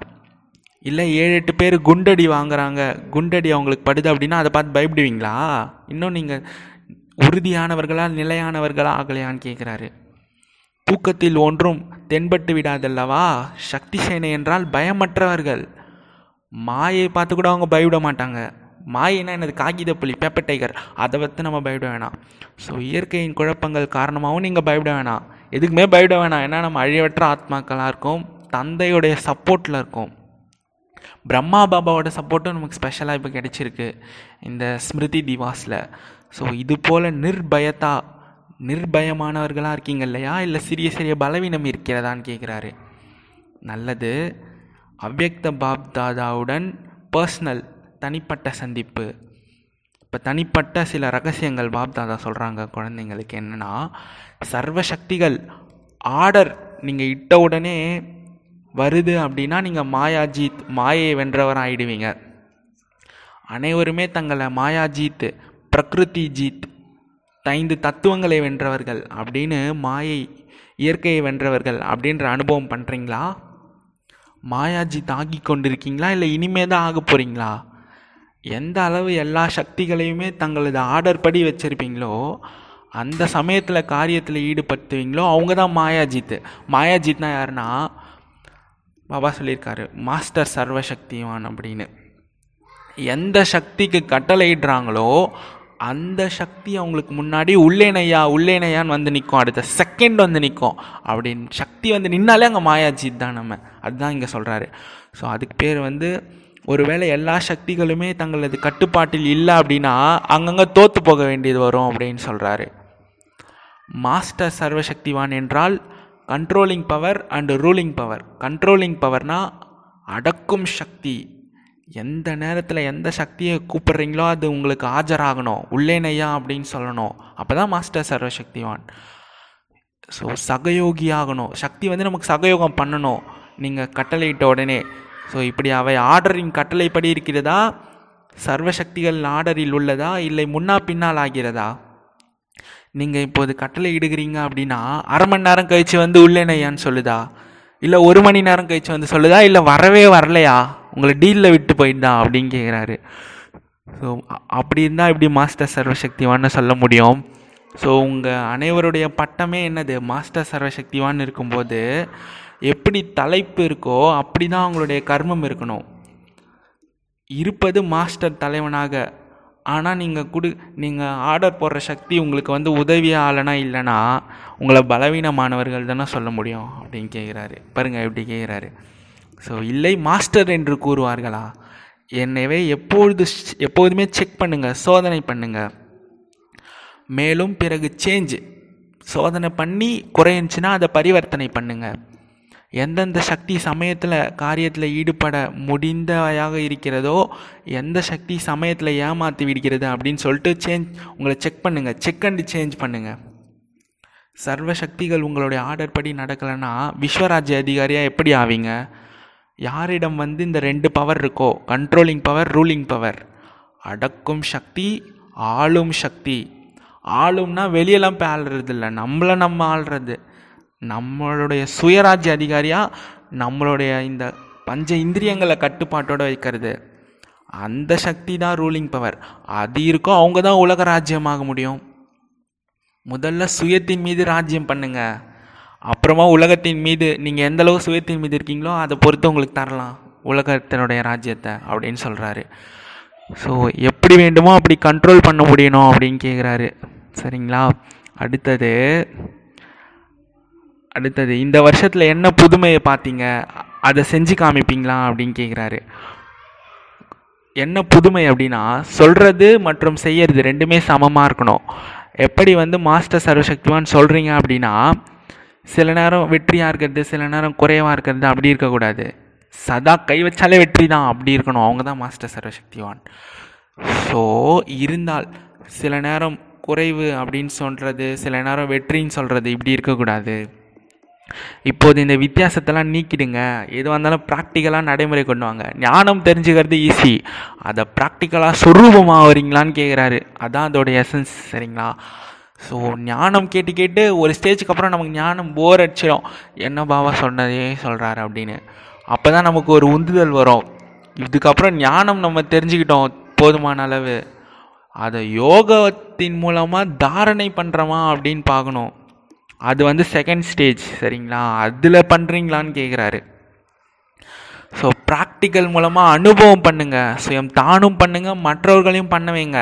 இல்லை ஏழு எட்டு பேர் குண்டடி வாங்குறாங்க குண்டடி அவங்களுக்கு படுது அப்படின்னா அதை பார்த்து பயப்படுவீங்களா? இன்னும் நீங்கள் உறுதியானவர்களா நிலையானவர்களா ஆகலையான்னு கேட்குறாரு தூக்கத்தில் ஒன்றும் தென்பட்டு விடாதல்லவா? சக்தி சேனை என்றால் பயமற்றவர்கள். மாயை பார்த்து கூட அவங்க பயப்பட மாட்டாங்க. மாயினா எனது காகித புலி பேப்பர் டைகர் அதை வைத்து நம்ம பயப்பட வேணாம். ஸோ இயற்கையின் குழப்பங்கள் காரணமாகவும் நீங்கள் பயப்பட வேணாம். எதுக்குமே பயப்பட வேணாம். ஏன்னா நம்ம அழிவற்ற ஆத்மாக்களாக இருக்கும். தந்தையுடைய சப்போர்ட்டில் இருக்கும். பிரம்மா பாபாவோட சப்போர்ட்டும் நமக்கு ஸ்பெஷலாக இப்போ கிடைச்சிருக்கு. இந்த ஸ்மிருதி திவாஸில். ஸோ இது போல் நிர்பயத்தா நிர்பயமானவர்களாக இருக்கீங்க இல்லையா? இல்லை சிறிய சிறிய பலவீனம் இருக்கிறதான்னு கேட்குறாரு நல்லது. அவ்யக்த பாப் தாதாவுடன் பர்சனல் தனிப்பட்ட சந்திப்பு. இப்போ தனிப்பட்ட சில ரகசியங்கள் பாப்தாதா சொல்கிறாங்க குழந்தைங்களுக்கு என்னென்னா சர்வ சக்திகள் ஆர்டர் நீங்கள் இட்ட உடனே வருது அப்படின்னா நீங்கள் மாயாஜீத் மாயை வென்றவர் ஆயிடுவீங்க அனைவருமே தங்களை மாயாஜீத் பிரகிருதி ஜீத் ஐந்து தத்துவங்களை வென்றவர்கள் அப்படின்னு மாயை இயற்கையை வென்றவர்கள் அப்படின்ற அனுபவம் பண்ணுறீங்களா மாயாஜித் ஆகி கொண்டிருக்கீங்களா? இல்லை இனிமே தான் ஆக போகிறீங்களா எந்த அளவு எல்லா சக்திகளையுமே தங்களது ஆர்டர் படி வச்சுருப்பீங்களோ அந்த சமயத்தில் காரியத்தில் ஈடுபடுத்துவீங்களோ அவங்க தான் மாயாஜித் மாயாஜித்னா யாருன்னா பாபா சொல்லியிருக்காரு மாஸ்டர் சர்வசக்திவான் அப்படின்னு. எந்த சக்திக்கு கட்டளையிடுறாங்களோ அந்த சக்தி அவங்களுக்கு முன்னாடி உள்ளேனையா உள்ளேனையான்னு வந்து நிற்கும் அடுத்த செகண்ட் வந்து நிற்கும் அப்படின்னு சக்தி வந்து நின்னாலே அங்கே மாயாஜித் தான் நம்ம. அதுதான் இங்கே சொல்கிறாரு ஸோ அதுக்கு பேர் வந்து ஒருவேளை எல்லா சக்திகளுமே தங்களது கட்டுப்பாட்டில் இல்லை அப்படின்னா அங்கங்கே தோற்று போக வேண்டியது வரும் அப்படின்னு சொல்கிறாரு மாஸ்டர் சர்வசக்திவான் என்றால் controlling power and ruling power controlling பவர்னால் அடக்கும் சக்தி. எந்த நேரத்தில் எந்த சக்தியை கூப்பிட்றீங்களோ அது உங்களுக்கு ஆஜராகணும். உள்ளேனையா அப்படின்னு சொல்லணும். அப்போ தான் மாஸ்டர் சர்வசக்திவான் ஸோ சகயோகி ஆகணும். சக்தி வந்து நமக்கு சகயோகம் பண்ணணும். நீங்கள் கட்டளையிட்ட உடனே ஸோ இப்படி அவை ஆர்டரின் கட்டளைப்படி இருக்கிறதா? சர்வசக்திகள் ஆர்டரில் உள்ளதா? இல்லை முன்னா பின்னால் ஆகிறதா? நீங்கள் இப்போது கட்டளை இடுகிறீங்க அப்படின்னா அரை மணி நேரம் கழித்து வந்து உள்ளேனையான்னு சொல்லுதா? இல்லை ஒரு மணி நேரம் கழிச்சு வந்து சொல்லுதா? இல்லை வரவே வரலையா? உங்களை டீலில் விட்டு போயிட்டா அப்படின்னு கேட்குறாரு ஸோ அப்படி இருந்தால் இப்படி மாஸ்டர் சர்வசக்திவான்னு சொல்ல முடியும்? ஸோ உங்கள் அனைவருடைய பட்டமே என்னது? மாஸ்டர் சர்வசக்திவான் இருக்கும்போது எப்படி தலைப்பு இருக்கோ அப்படி தான் அவங்களுடைய கர்மம் இருக்கணும். இருப்பது மாஸ்டர் தலைவனாக. ஆனால் நீங்கள் கொடு நீங்கள் ஆர்டர் போடுற சக்தி உங்களுக்கு வந்து உதவியாக ஆளனா இல்லைனா உங்களை பலவீனமானவர்கள் தானே சொல்ல முடியும் அப்படின்னு கேட்குறாரு பாருங்கள் எப்படி கேட்குறாரு ஸோ இல்லை மாஸ்டர் என்று கூறுவார்களா? என்னவே எப்பொழுது எப்போதுமே செக் பண்ணுங்கள் சோதனை பண்ணுங்கள் மேலும் பிறகு சேஞ்சு சோதனை பண்ணி குறைஞ்சுன்னா அதை பரிவர்த்தனை பண்ணுங்கள் எந்தெந்த சக்தி சமயத்தில் காரியத்தில் ஈடுபட முடிந்தவையாக இருக்கிறதோ எந்த சக்தி சமயத்தில் ஏமாற்றி விடுகிறது அப்படின்னு சொல்லிட்டு சேஞ்ச் உங்களை செக் பண்ணுங்கள் செக் அண்ட் சேஞ்ச் பண்ணுங்கள் சர்வ சக்திகள் உங்களுடைய ஆர்டர் படி நடக்கலைன்னா விஸ்வராஜ்ய அதிகாரியாக எப்படி ஆவீங்க? யாரிடம் வந்து இந்த ரெண்டு பவர் இருக்கோ கண்ட்ரோலிங் பவர் ரூலிங் பவர் அடக்கும் சக்தி ஆளும் சக்தி. ஆளும்னா வெளியெல்லாம் இப்போ ஆள்றது இல்லை. நம்மளை நம்ம ஆள்றது. நம்மளுடைய சுயராஜ்ய அதிகாரியாக நம்மளுடைய இந்த பஞ்ச இந்திரியங்களை கட்டுப்பாட்டோடு வைக்கிறது. அந்த சக்தி தான் ரூலிங் பவர் அது இருக்கோ அவங்க தான் உலக ராஜ்யமாக முடியும். முதல்ல சுயத்தின் மீது ராஜ்யம் பண்ணுங்க. அப்புறமா உலகத்தின் மீது நீங்கள் எந்த அளவு சுயத்தின் மீது இருக்கீங்களோ அதை பொறுத்து உங்களுக்கு தரலாம். உலகத்தினுடைய ராஜ்யத்தை அப்படின்னு சொல்கிறாரு ஸோ எப்படி வேண்டுமோ அப்படி கண்ட்ரோல் பண்ண முடியணும் அப்படின்னு கேட்குறாரு சரிங்களா? அடுத்தது அடுத்தது இந்த வருஷத்தில் என்ன புதுமையை பார்த்தீங்க? அதை செஞ்சு காமிப்பீங்களா? அப்படின்னு கேட்குறாரு என்ன புதுமை அப்படின்னா சொல்கிறது மற்றும் செய்யறது ரெண்டுமே சமமாக இருக்கணும். எப்படி வந்து மாஸ்டர் சர்வசக்திவான் சொல்கிறீங்க அப்படின்னா சில நேரம் வெற்றியாக இருக்கிறது சில நேரம் குறைவாக இருக்கிறது அப்படி இருக்கக்கூடாது. சதா கை வச்சாலே வெற்றி தான் அப்படி இருக்கணும். அவங்க தான் மாஸ்டர் சர்வசக்திவான் ஸோ இருந்தால் சில நேரம் குறைவு அப்படின்னு சொல்கிறது சில நேரம் வெற்றின்னு சொல்கிறது இப்படி இருக்கக்கூடாது. இப்போது இந்த வித்தியாசத்தெல்லாம் நீக்கிடுங்க. எதுவாக இருந்தாலும் ப்ராக்டிக்கலாக நடைமுறை கொண்டு வாங்க. ஞானம் தெரிஞ்சுக்கிறது ஈஸி அதை ப்ராக்டிக்கலாக சொரூபமாக வரீங்களான்னு கேட்குறாரு அதான் அதோடைய எசன்ஸ் சரிங்களா? ஸோ ஞானம் கேட்டு கேட்டு ஒரு ஸ்டேஜுக்கு அப்புறம் நமக்கு ஞானம் போர் அடிச்சிடும் என்ன பாபா சொன்னதே சொல்கிறாரு அப்படின்னு. அப்போ தான் நமக்கு ஒரு உந்துதல் வரும். இதுக்கப்புறம் ஞானம் நம்ம தெரிஞ்சுக்கிட்டோம் போதுமான அளவு. அதை யோகத்தின் மூலமாக தாரணை பண்ணுறோமா அப்படின்னு பார்க்கணும். அது வந்து செகண்ட் ஸ்டேஜ் சரிங்களா? அதில் பண்ணுறீங்களான்னு கேட்குறாரு ஸோ ப்ராக்டிக்கல் மூலமாக அனுபவம் பண்ணுங்கள் சுயம் தானும் பண்ணுங்கள் மற்றவர்களையும் பண்ண வைங்க.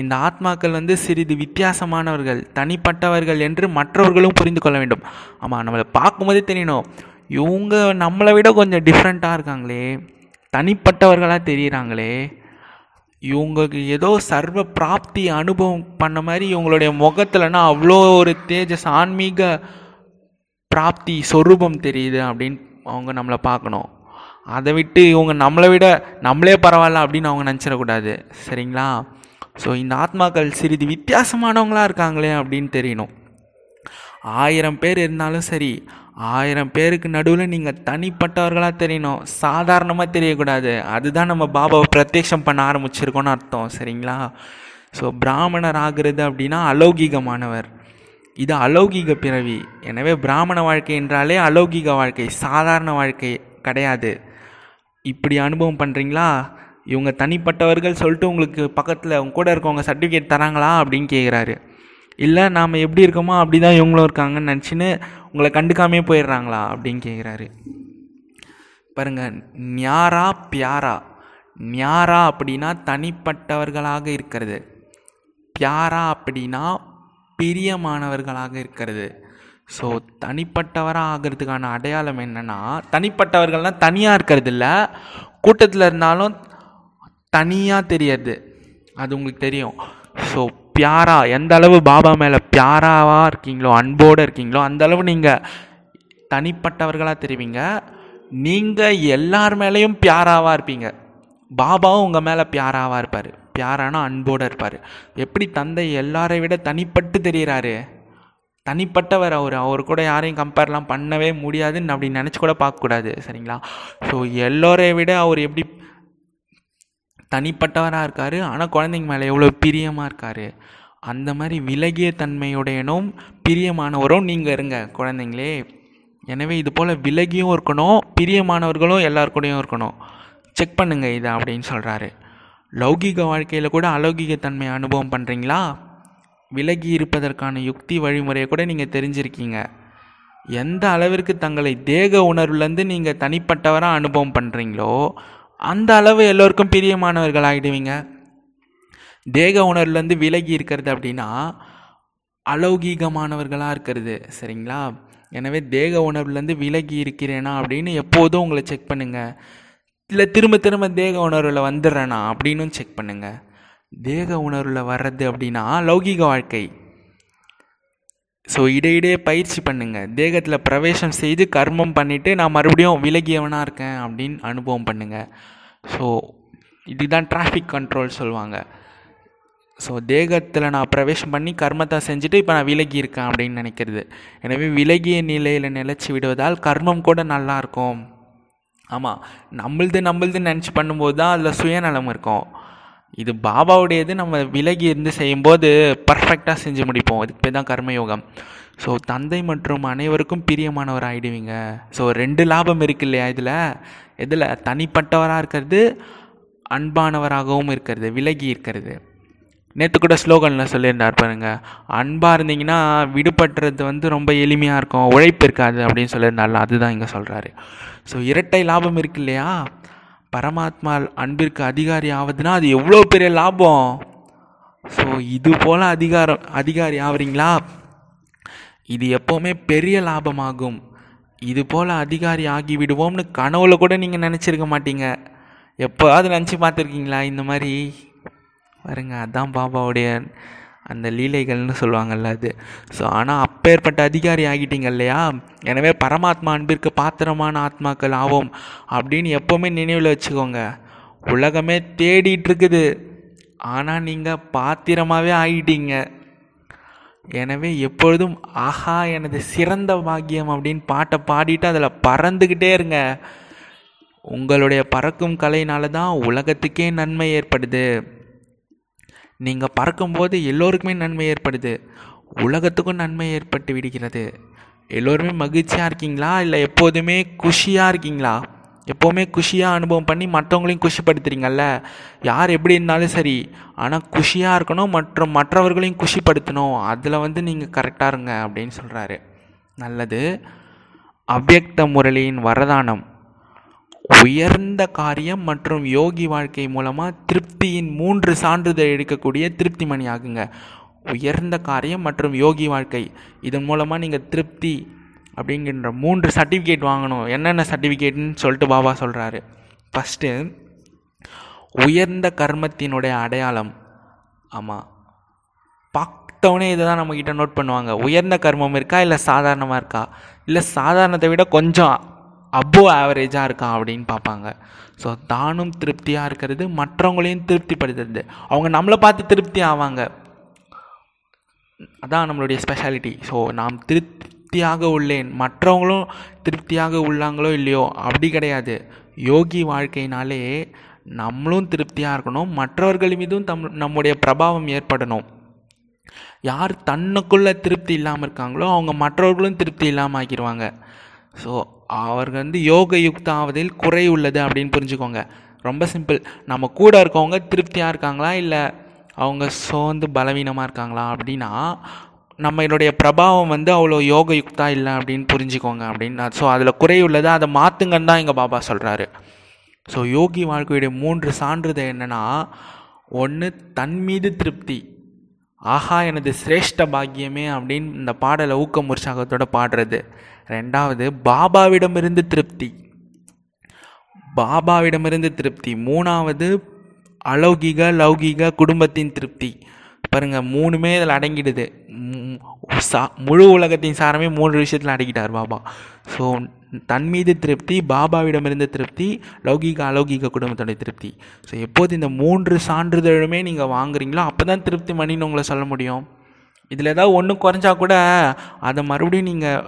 இந்த ஆத்மாக்கள் வந்து சிறிது வித்தியாசமானவர்கள் தனிப்பட்டவர்கள் என்று மற்றவர்களும் புரிந்து கொள்ள வேண்டும். ஆமாம் நம்மளை பார்க்கும்போதே தெரியணும். இவங்க நம்மளை விட கொஞ்சம் டிஃப்ரெண்ட்டாக இருக்காங்களே. தனிப்பட்டவர்களாக தெரிகிறாங்களே இவங்களுக்கு ஏதோ சர்வ பிராப்தி அனுபவம் பண்ண மாதிரி இவங்களுடைய முகத்துலனா அவ்வளோ ஒரு தேஜஸ் ஆன்மீக பிராப்தி சொரூபம் தெரியுது அப்படின்னு அவங்க நம்மளை பார்க்கணும். அதை விட்டு இவங்க நம்மளை விட நம்மளே பரவாயில்ல அப்படின்னு அவங்க நினச்சிடக்கூடாது. சரிங்களா? ஸோ இந்த ஆத்மாக்கள் சிறிது வித்தியாசமானவங்களா இருக்காங்களே அப்படின்னு தெரியணும். ஆயிரம் பேர் இருந்தாலும் சரி ஆயிரம் பேருக்கு நடுவில் நீங்கள் தனிப்பட்டவர்களாக தெரியணும். சாதாரணமாக தெரியக்கூடாது. அதுதான் நம்ம பாபாவை பிரத்யக்ஷம் பண்ண ஆரம்பிச்சிருக்கோன்னு அர்த்தம். சரிங்களா? ஸோ பிராமணர் ஆகிறது அப்படின்னா அலௌகிகமானவர். இது அலௌகிக பிறவி. எனவே பிராமண வாழ்க்கை என்றாலே அலௌகிக வாழ்க்கை. சாதாரண வாழ்க்கை கிடையாது. இப்படி அனுபவம் பண்ணுறீங்களா இவங்க தனிப்பட்டவர்கள் சொல்லிட்டு உங்களுக்கு பக்கத்தில் உங்க கூட இருக்கவங்க சர்டிஃபிகேட் தராங்களா அப்படின்னு கேட்குறாரு இல்லை நாம் எப்படி இருக்கோமோ அப்படி தான் இவங்களும் இருக்காங்கன்னு நினச்சின்னு உங்களை கண்டுக்காமே போயிடுறாங்களா அப்படின்னு கேட்குறாரு பாருங்கள் ஞாரா பியாரா. ஞாரா அப்படின்னா தனிப்பட்டவர்களாக இருக்கிறது. பியாரா அப்படின்னா பிரியமானவர்களாக இருக்கிறது. ஸோ தனிப்பட்டவராக ஆகிறதுக்கான அடையாளம் என்னென்னா தனிப்பட்டவர்கள்லாம் தனியாக இருக்கிறது இல்லை கூட்டத்தில் இருந்தாலும் தனியாக தெரியறது. அது உங்களுக்கு தெரியும். ஸோ பியாரா எந்த அளவு பாபா மேலே பியாராவாக இருக்கீங்களோ அன்போடு இருக்கீங்களோ அந்தளவு நீங்கள் தனிப்பட்டவர்களாக தெரிவிங்க. நீங்கள் எல்லார் மேலேயும் பியாராவாக இருப்பீங்க. பாபாவும் உங்கள் மேலே பியாராவாக இருப்பார். பியாரானா அன்போடு இருப்பார். எப்படி தந்தை எல்லாரை விட தனிப்பட்டு தெரிகிறாரு தனிப்பட்டவர் அவர். அவர் கூட யாரையும் கம்பேர்லாம் பண்ணவே முடியாதுன்னு அப்படி நினச்சி கூட பார்க்கக்கூடாது. சரிங்களா? ஸோ எல்லோரை விட அவர் எப்படி தனிப்பட்டவராக இருக்கார். ஆனால் குழந்தைங்க மேலே எவ்வளோ பிரியமாக இருக்கார். அந்த மாதிரி விலகிய தன்மையுடையனும் பிரியமானவரும் நீங்கள் இருங்க குழந்தைங்களே. எனவே இது போல் விலகியும் இருக்கணும் பிரியமானவர்களும் எல்லாருக்கூடையும் இருக்கணும். செக் பண்ணுங்கள் இதை அப்படின்னு சொல்கிறாரு லௌகிக வாழ்க்கையில் கூட அலௌகிக தன்மையை அனுபவம் பண்ணுறீங்களா விலகி இருப்பதற்கான யுக்தி வழிமுறையை கூட நீங்கள் தெரிஞ்சிருக்கீங்க. எந்த அளவிற்கு தங்களை தேக உணர்வுலேருந்து நீங்கள் தனிப்பட்டவராக அனுபவம் பண்ணுறீங்களோ அந்த அளவு எல்லோருக்கும் பிரியமானவர்கள் ஆகிடுவீங்க. தேக உணர்வுலேருந்து விலகி இருக்கிறது அப்படின்னா அலௌகீகமானவர்களாக இருக்கிறது. சரிங்களா? எனவே தேக உணர்வுலேருந்து விலகி இருக்கிறேனா அப்படின்னு எப்போதும் உங்களை செக் பண்ணுங்கள் இல்லை திரும்ப திரும்ப தேக உணர்வில் வந்துடுறேனா அப்படின்னும் செக் பண்ணுங்கள் தேக உணர்வில் வர்றது அப்படின்னா லௌகீக வாழ்க்கை. ஸோ இடையிடையே பயிற்சி பண்ணுங்கள் தேகத்தில் பிரவேசம் செய்து கர்மம் பண்ணிவிட்டு நான் மறுபடியும் விலகியவனாக இருக்கேன் அப்படின்னு அனுபவம் பண்ணுங்கள் ஸோ இதுதான் டிராஃபிக் கண்ட்ரோல் சொல்லுவாங்க. ஸோ தேகத்தில் நான் பிரவேசம் பண்ணி கர்மத்தை செஞ்சுட்டு இப்போ நான் விலகி இருக்கேன் அப்படின்னு நினைக்கிறது. எனவே விலகிய நிலையில் நிலச்சி விடுவதால் கர்மம் கூட நல்லா இருக்கும். ஆமாம் நம்மளுது நம்மளது நினச்சி பண்ணும்போது தான் அதில் சுயநலம் இருக்கும். இது பாபாவுடையது நம்ம விலகி இருந்து செய்யும்போது பர்ஃபெக்டாக செஞ்சு முடிப்போம். இதுக்கு பேர் தான் கர்மயோகம். ஸோ தந்தை மற்றும் அனைவருக்கும் பிரியமானவர் ஆகிடுவீங்க ஸோ ரெண்டு லாபம் இருக்கு இல்லையா இதில்? இதில் தனிப்பட்டவராக இருக்கிறது அன்பானவராகவும் இருக்கிறது விலகி இருக்கிறது. நேற்று கூட ஸ்லோகனில் சொல்லியிருந்தார் பாருங்க. அன்பாக இருந்தீங்கன்னா விடுபட்டுறது வந்து ரொம்ப எளிமையாக இருக்கும். உழைப்பு இருக்காது அப்படின்னு சொல்லியிருந்தார்ல அதுதான் இங்கே சொல்கிறாரு ஸோ இரட்டை லாபம் இருக்கு இல்லையா? பரமாத்மா அன்பிற்கு அதிகாரி ஆகுதுன்னா அது எவ்வளோ பெரிய லாபம்? ஸோ இது போல் அதிகாரம் அதிகாரி ஆகுறீங்களா இது எப்போவுமே பெரிய லாபமாகும். இது போல் அதிகாரி ஆகி விடுவோம்னு கனவுல கூட நீங்கள் நினச்சிருக்க மாட்டீங்க. எப்போவாவது நினச்சி பார்த்துருக்கீங்களா இந்த மாதிரி? பாருங்க அதான் பாபாவுடைய அந்த லீலைகள்னு சொல்லுவாங்கல்ல அது. ஸோ ஆனால் அப்பேற்பட்ட அதிகாரி ஆகிட்டீங்க இல்லையா? எனவே பரமாத்மா அன்பிற்கு பாத்திரமான ஆத்மாக்கள் ஆவோம் அப்படின்னு எப்போவுமே நினைவில் வச்சுக்கோங்க. உலகமே தேடிட்டு இருக்குது ஆனால் நீங்கள் பாத்திரமாகவே ஆகிட்டீங்க. எனவே எப்பொழுதும் ஆஹா எனது சிறந்த பாக்கியம் அப்படின்னு பாட்டை பாடிட்டு அதில் பறந்துக்கிட்டே இருங்க. உங்களுடைய பறக்கும் கலையினால தான் உலகத்துக்கே நன்மை ஏற்படுது. நீங்கள் பறக்கும்போது எல்லோருக்குமே நன்மை ஏற்படுது. உலகத்துக்கும் நன்மை ஏற்பட்டு விடுகிறது. எல்லோருமே மகிழ்ச்சியாக இருக்கீங்களா? இல்லை எப்போதுமே குஷியாக இருக்கீங்களா? எப்போவுமே குஷியாக அனுபவம் பண்ணி மற்றவங்களையும் குஷிப்படுத்துறீங்கல்ல? யார் எப்படி இருந்தாலும் சரி ஆனால் குஷியாக இருக்கணும் மற்றும் மற்றவர்களையும் குஷிப்படுத்தணும். அதில் வந்து நீங்கள் கரெக்டாக இருங்க அப்படின்னு சொல்கிறாரு நல்லது. அவ்வியக்த முரளியின் வரதானம். உயர்ந்த காரியம் மற்றும் யோகி வாழ்க்கை மூலமாக திருப்தியின் மூன்று சான்றிதழ் எடுக்கக்கூடிய திருப்திமணி ஆகுங்க உயர்ந்த காரியம் மற்றும் யோகி வாழ்க்கை. இதன் மூலமாக நீங்கள் திருப்தி அப்படிங்கிற மூன்று சர்டிஃபிகேட் வாங்கணும். என்னென்ன சர்டிஃபிகேட்னு சொல்லிட்டு பாபா சொல்கிறாரு ஃபஸ்ட்டு உயர்ந்த கர்மத்தினுடைய அடையாளம். ஆமாம் பார்த்தவொடனே இதை தான் நம்மக்கிட்ட நோட் பண்ணுவாங்க. உயர்ந்த கர்மம் இருக்கா? இல்லை சாதாரணமாக இருக்கா? இல்லை சாதாரணத்தை விட கொஞ்சம் அபோ ஆவரேஜாக இருக்கான் அப்படின்னு பார்ப்பாங்க. ஸோ தானும் திருப்தியாக இருக்கிறது மற்றவங்களையும் திருப்திப்படுத்துறது. அவங்க நம்மளை பார்த்து திருப்தி ஆவாங்க. அதான் நம்மளுடைய ஸ்பெஷாலிட்டி ஸோ நாம் திருப்தியாக உள்ளேன் மற்றவங்களும் திருப்தியாக உள்ளாங்களோ இல்லையோ அப்படி கிடையாது. யோகி வாழ்க்கையினாலே நம்மளும் திருப்தியாக இருக்கணும் மற்றவர்கள் மீதும் தம் நம்முடைய பிரபாவம் ஏற்படணும். யார் தன்னுக்குள்ளே திருப்தி இல்லாமல் இருக்காங்களோ அவங்க மற்றவர்களும் திருப்தி இல்லாமல் ஆக்கிடுவாங்க ஸோ அவருக்கு வந்து யோக யுக்தாவதில் ஆவதில் குறை உள்ளது அப்படின்னு புரிஞ்சுக்கோங்க. ரொம்ப சிம்பிள் நம்ம கூட இருக்கவங்க திருப்தியாக இருக்காங்களா? இல்லை அவங்க சோர்ந்து பலவீனமாக இருக்காங்களா? அப்படின்னா நம்மளுடைய பிரபாவம் வந்து அவ்வளோ யோக யுக்தா இல்லை அப்படின்னு புரிஞ்சுக்கோங்க அப்படின்னு. ஸோ அதில் குறை உள்ளது. அதை மாற்றுங்கன்னு தான் எங்கள் பாபா சொல்கிறாரு ஸோ யோகி வாழ்க்கையுடைய மூன்று சான்றிதழ் என்னென்னா ஒன்று தன் மீது திருப்தி. ஆஹா எனது சிரேஷ்ட பாக்கியமே அப்படின்னு இந்த பாடலை ஊக்கம் உற்சாகத்தோடு பாடுறது. ரெண்டாவது பாபாவிடமிருந்து திருப்தி. பாபாவிடமிருந்து திருப்தி. மூணாவது அலௌகிக லௌகிக குடும்பத்தின் திருப்தி. பாருங்க மூணுமே இதில் அடங்கிடுது. சா முழு உலகத்தின் சாரமே மூன்று விஷயத்தில் அடங்கிட்டார் பாபா. ஸோ தன் மீது திருப்தி பாபாவிடமிருந்து திருப்தி லௌகிக அலௌகிக குடும்பத்தோட திருப்தி. ஸோ எப்போது இந்த மூன்று சான்றிதழுமே நீங்கள் வாங்குறீங்களோ அப்போ தான் திருப்தி மணின்னு உங்களை சொல்ல முடியும். இதில் ஏதாவது ஒன்று குறைஞ்சா கூட அதை மறுபடியும் நீங்கள்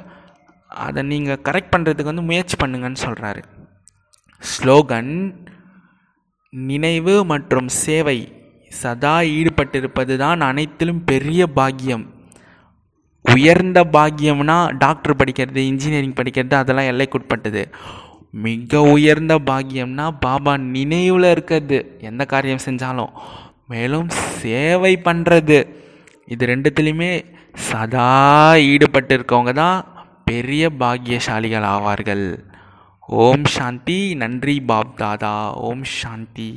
அதை நீங்கள் கரெக்ட் பண்ணுறதுக்கு வந்து முயற்சி பண்ணுங்கன்னு சொல்கிறாரு ஸ்லோகன் நினைவு மற்றும் சேவை சதா ஈடுபட்டிருப்பது தான் அனைத்திலும் பெரிய பாக்கியம். உயர்ந்த பாக்கியம்னா டாக்டர் படிக்கிறது இன்ஜினியரிங் படிக்கிறது அதெல்லாம் எல்லைக்குட்பட்டது மிக உயர்ந்த பாக்கியம்னா பாபா நினைவில் இருக்கிறது எந்த காரியம் செஞ்சாலும். மேலும் சேவை பண்ணுறது இது ரெண்டுத்துலேயுமே சதா ஈடுபட்டு இருக்கவங்க தான் பெரிய பாக்கியசாலிகள் ஆவார்கள் ஓம் சாந்தி நன்றி பாப் தாதா ஓம் சாந்தி.